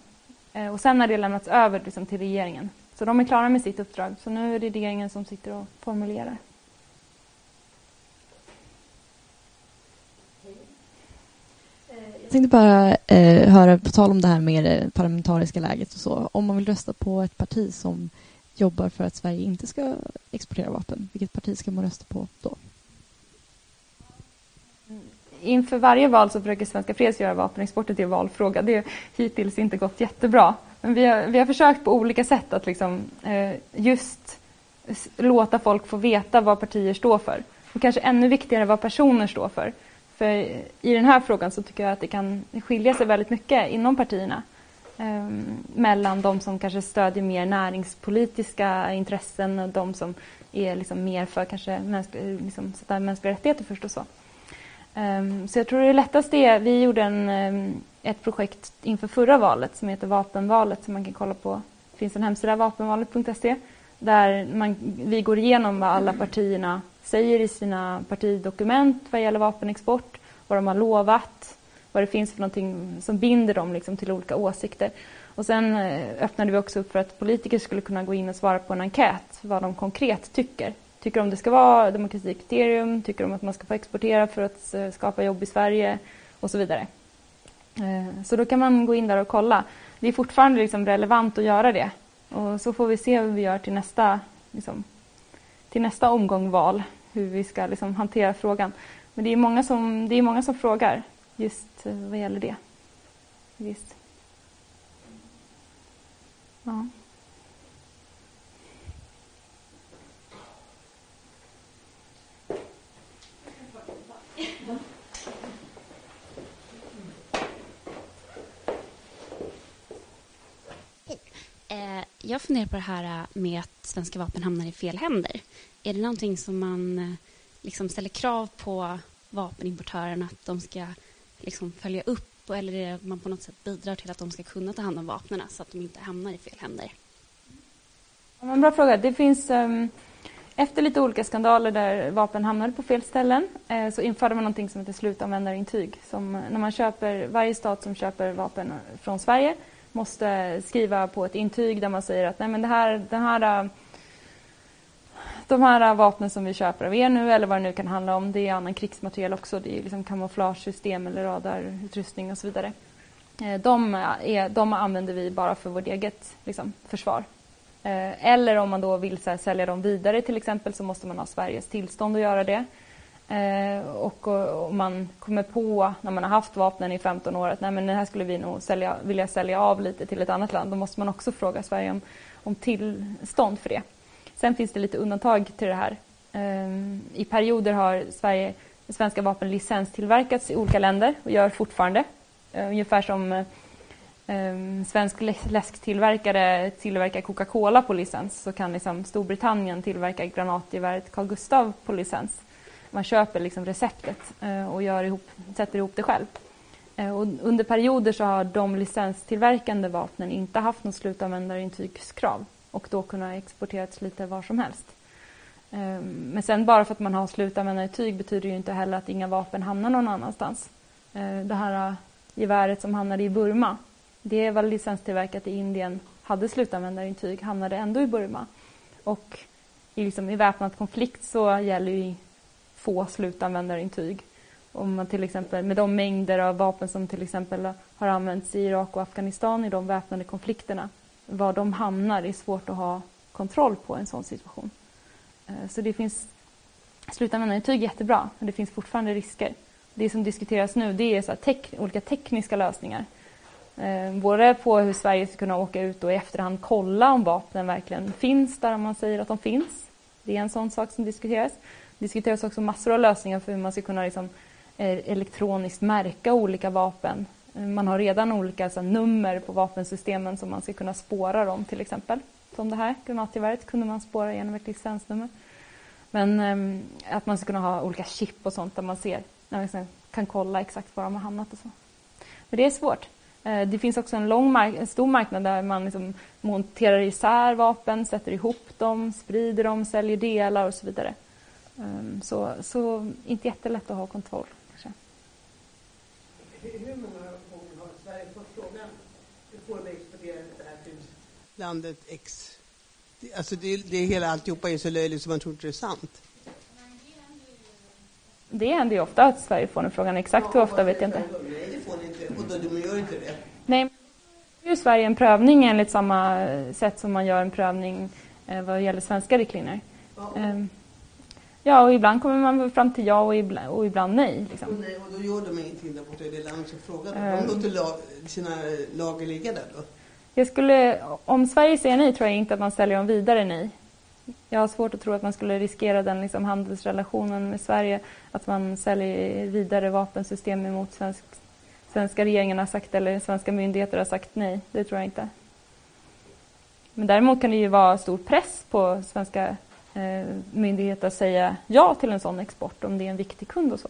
Eh, och sen har det lämnats över liksom, till regeringen så de är klara med sitt uppdrag. Så nu är det regeringen som sitter och formulerar. Tänkte bara eh, höra, på tal om det här med det parlamentariska läget och så, om man vill rösta på ett parti som jobbar för att Sverige inte ska exportera vapen, vilket parti ska man rösta på då? Mm. inför varje val så försöker Svenska Freds göra vapenexporten till valfråga. Det har hittills inte gått jättebra. Men vi har, vi har försökt på olika sätt att liksom, eh, just låta folk få veta vad partier står för. Och kanske ännu viktigare vad personer står för. För i den här frågan så tycker jag att det kan skilja sig väldigt mycket inom partierna. Eh, mellan de som kanske stödjer mer näringspolitiska intressen och de som är liksom mer för kanske mänskliga, liksom, sätta mänskliga rättigheter först och så. Um, så jag tror det lättaste är, vi gjorde en, um, ett projekt inför förra valet som heter Vapenvalet som man kan kolla på. Det finns en hemsida, vapenvalet.se, där man, vi går igenom vad alla partierna säger i sina partidokument vad gäller vapenexport, vad de har lovat, vad det finns för någonting som binder dem liksom till olika åsikter. Och sen eh, öppnade vi också upp för att politiker skulle kunna gå in och svara på en enkät vad de konkret tycker. Tycker de det ska vara demokratikriterium? Tycker de att man ska få exportera för att eh, skapa jobb i Sverige? Och så vidare. Eh, så då kan man gå in där och kolla. Det är fortfarande liksom relevant att göra det. Och så får vi se hur vi gör till nästa, liksom, till nästa omgång val. Hur vi ska liksom hantera frågan. Men det är många som, det är många som frågar just eh, vad gäller det. Visst. Ja. Eh, jag funderar på det här äh, med att svenska vapen hamnar i fel händer. Är det någonting som man äh, liksom ställer krav på vapenimportörerna att de ska liksom följa upp eller är det att man på något sätt bidrar till att de ska kunna ta hand om vapnen så att de inte hamnar i fel händer? Ja, bra fråga. Det finns, um, efter lite olika skandaler där vapen hamnade på fel ställen eh, så införde man någonting som heter slutanvändarintyg. Som, eh, när man köper, varje stat som köper vapen eh, från Sverige måste skriva på ett intyg där man säger att Nej, men det här, den här äh, de här äh, vapnen som vi köper av er nu, eller vad det nu kan handla om, det är annan krigsmateriel också. Det är liksom kamouflagesystem eller radarutrustning och så vidare. Eh, de, äh, är, de använder vi bara för vårt eget liksom, försvar. Eh, eller om man då vill här, sälja dem vidare till exempel så måste man ha Sveriges tillstånd att göra det. Eh, och om man kommer på när man har haft vapnen i 15 år att Nej, men det här skulle vi nog sälja, vilja sälja av lite till ett annat land, då måste man också fråga Sverige om, om tillstånd för det. Sen finns det lite undantag till det här. Eh, I perioder har Sverige, svenska vapen licenstillverkats i olika länder och gör fortfarande. Eh, ungefär som eh, svensk läsktillverkare tillverkar Coca-Cola på licens så kan liksom Storbritannien tillverka granatgeväret Carl Gustaf på licens. Man köper liksom receptet eh, och gör ihop, sätter ihop det själv. Eh, och under perioder så har de licenstillverkande vapnen inte haft något slutanvändarintygskrav och då kunnat exporteras lite var som helst. Eh, men sen bara för att man har slutanvändarintyg betyder ju inte heller att inga vapen hamnar någon annanstans. Det här geväret som hamnade i Burma, det var licenstillverkat i Indien, hade slutanvändarintyg, hamnade ändå i Burma. Och i, liksom, i väpnad konflikt så gäller ju få slutanvändarintyg. Om man till exempel, med de mängder av vapen som till exempel har använts i Irak och Afghanistan i de väpnade konflikterna var de hamnar är svårt att ha kontroll på en sån situation. Eh, så det finns slutanvändarintyg är jättebra, men det finns fortfarande risker. Det som diskuteras nu det är så tek olika tekniska lösningar. Eh, både på hur Sverige ska kunna åka ut och i efterhand kolla om vapnen verkligen finns där man säger att de finns. Det är en sån sak som diskuteras. Det diskuteras också massor av lösningar för hur man ska kunna liksom, eh, elektroniskt märka olika vapen eh, man har redan olika så, nummer på vapensystemen som man ska kunna spåra dem till exempel. Som det här granatgeväret kunde man spåra genom ett licensnummer. Men eh, att man ska kunna ha olika chip och sånt där man ser, när man liksom kan kolla exakt var de har hamnat och så. Men det är svårt. Eh, det finns också en, lång mark en stor marknad där man liksom monterar isär vapen, sätter ihop dem, sprider dem, säljer delar och så vidare. Um, så, så inte jättelätt att ha kontroll. Kanske. Hur många Sverige fått frågan hur får vi exportera det här till landet X? Det, alltså det, det hela alltihopa är så löjligt så man tror inte det är sant. Det händer ju ofta att Sverige får den frågan. Exakt hur ofta vet jag inte. Nej, det får ni inte. Och då, de gör inte det. Nej, men Sverige en prövning enligt samma sätt som man gör en prövning eh, vad gäller svenska riktlinjer. Ja. Um, Ja, och ibland kommer man fram till ja och ibland, och ibland nej. Liksom. Och, nej. Och då gör de ingenting där borta i det landet som frågar. Ehm. De låter lag, sina lager ligga där då. Jag skulle, om Sverige säger nej tror jag inte att man säljer dem vidare nej. Jag har svårt att tro att man skulle riskera den liksom, handelsrelationen med Sverige, att man säljer vidare vapensystem emot svensk, svenska regeringen har sagt eller svenska myndigheter har sagt nej. Det tror jag inte. Men däremot kan det ju vara stor press på svenska eh, myndigheter att säga ja till en sån export om det är en viktig kund och så.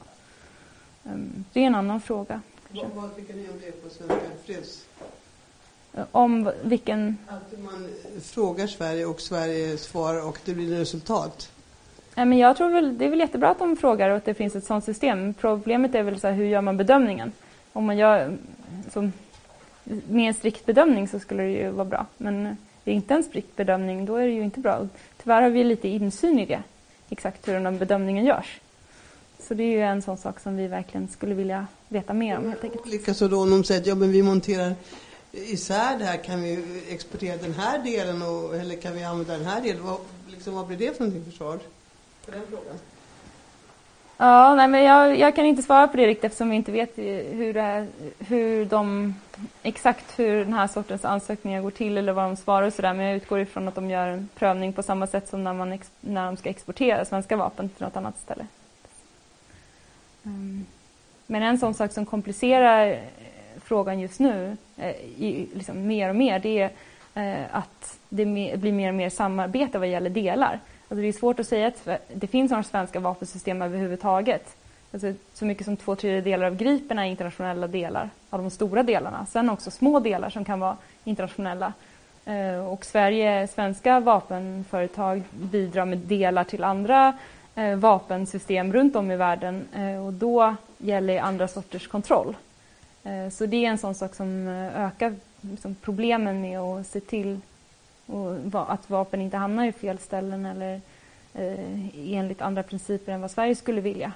Um, det är en annan fråga. Vad, vad tycker ni om det på Svenska Freds? Om vilken... Att man frågar Sverige och Sverige svarar och det blir resultat. Nej, men jag tror väl, det är väl jättebra att de frågar och att det finns ett sådant system. Problemet är väl så här, hur gör man bedömningen? Om man gör som, med en strikt bedömning så skulle det ju vara bra. Men det är inte en strikt bedömning, då är det ju inte bra. Tyvärr har vi lite insyn i det, exakt hur den här bedömningen görs. Så det är ju en sån sak som vi verkligen skulle vilja veta mer om helt enkelt. Likaså då om de säger att ja, men vi monterar isär det här, kan vi exportera den här delen och, eller kan vi använda den här delen? Vad, liksom, vad blir det för någonting för svar på den frågan? Ja, nej, men jag, jag, kan inte svara på det riktigt eftersom vi inte vet hur, det hur de, exakt hur den här sortens ansökningar går till eller vad de svarar och sådär. Men jag utgår ifrån att de gör en prövning på samma sätt som när, man när de ska exportera svenska vapen till något annat ställe. Mm. Men en sån sak som komplicerar frågan just nu, eh, liksom mer och mer, det är eh, att det blir mer och mer samarbete vad gäller delar. Alltså det är svårt att säga att det finns några svenska vapensystem överhuvudtaget. Alltså så mycket som två tredjedelar av Gripen är internationella delar av de stora delarna. Sen också små delar som kan vara internationella. Eh, och Sverige, svenska vapenföretag bidrar med delar till andra eh, vapensystem runt om i världen eh, och då gäller andra sorters kontroll. Eh, så det är en sån sak som eh, ökar liksom problemen med att se till och att vapen inte hamnar i fel ställen eller eh, enligt andra principer än vad Sverige skulle vilja.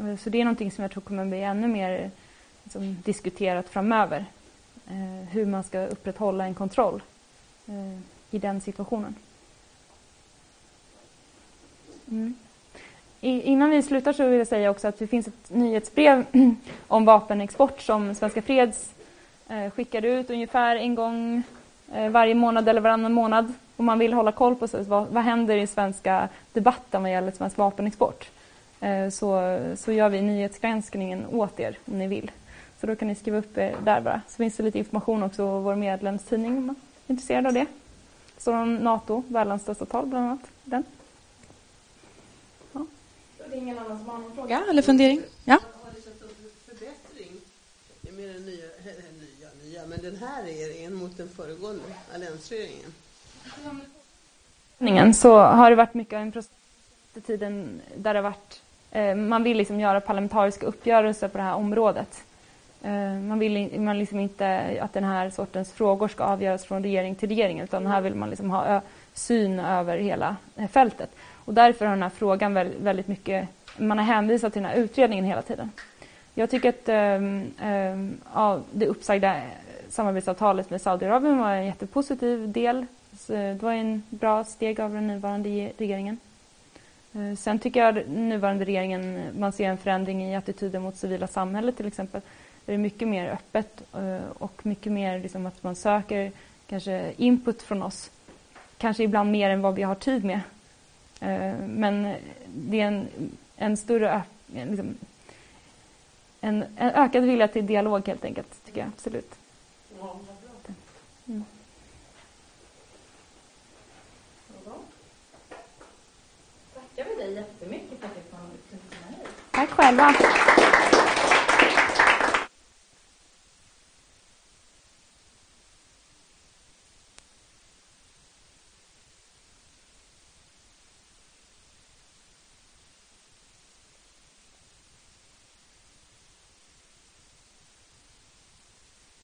Eh, så det är någonting som jag tror kommer bli ännu mer liksom, diskuterat framöver. Eh, hur man ska upprätthålla en kontroll eh, i den situationen. Mm. I, innan vi slutar så vill jag säga också att det finns ett nyhetsbrev om vapenexport som Svenska Freds eh, skickade ut ungefär en gång Eh, varje månad eller varannan månad om man vill hålla koll på så, vad, vad händer i svenska debatten vad gäller svensk vapenexport. Eh, så, så gör vi nyhetsgranskningen åt er om ni vill. Så då kan ni skriva upp er där bara. Så finns det lite information också i vår medlemstidning om man är intresserad av det. Står om NATO, världens största tal bland annat. Den. Ja. Det är ingen annan som har någon fråga eller fundering? Ja? men den här regeringen mot den föregående alliansregeringen? Så har det varit mycket av en process tiden där det varit, eh, Eh, man vill liksom göra parlamentariska uppgörelser på det här området. Eh, man vill man liksom inte att den här sortens frågor ska avgöras från regering till regering utan här vill man liksom ha syn över hela eh, fältet. Och därför har den här frågan väldigt mycket, man har hänvisat till den här utredningen hela tiden. Jag tycker att ehm, ehm, ja, det uppsagda samarbetsavtalet med Saudiarabien var en jättepositiv del. Så det var en bra steg av den nuvarande regeringen. Eh, sen tycker jag att nuvarande regeringen, man ser en förändring i attityden mot civila samhället till exempel. Det är mycket mer öppet eh, och mycket mer liksom att man söker kanske input från oss. Kanske ibland mer än vad vi har tid med. Eh, men det är en, en större liksom, en, en ökad vilja till dialog helt enkelt, tycker jag absolut. Tackar vi dig jättemycket för att du kom hit. Tack själva.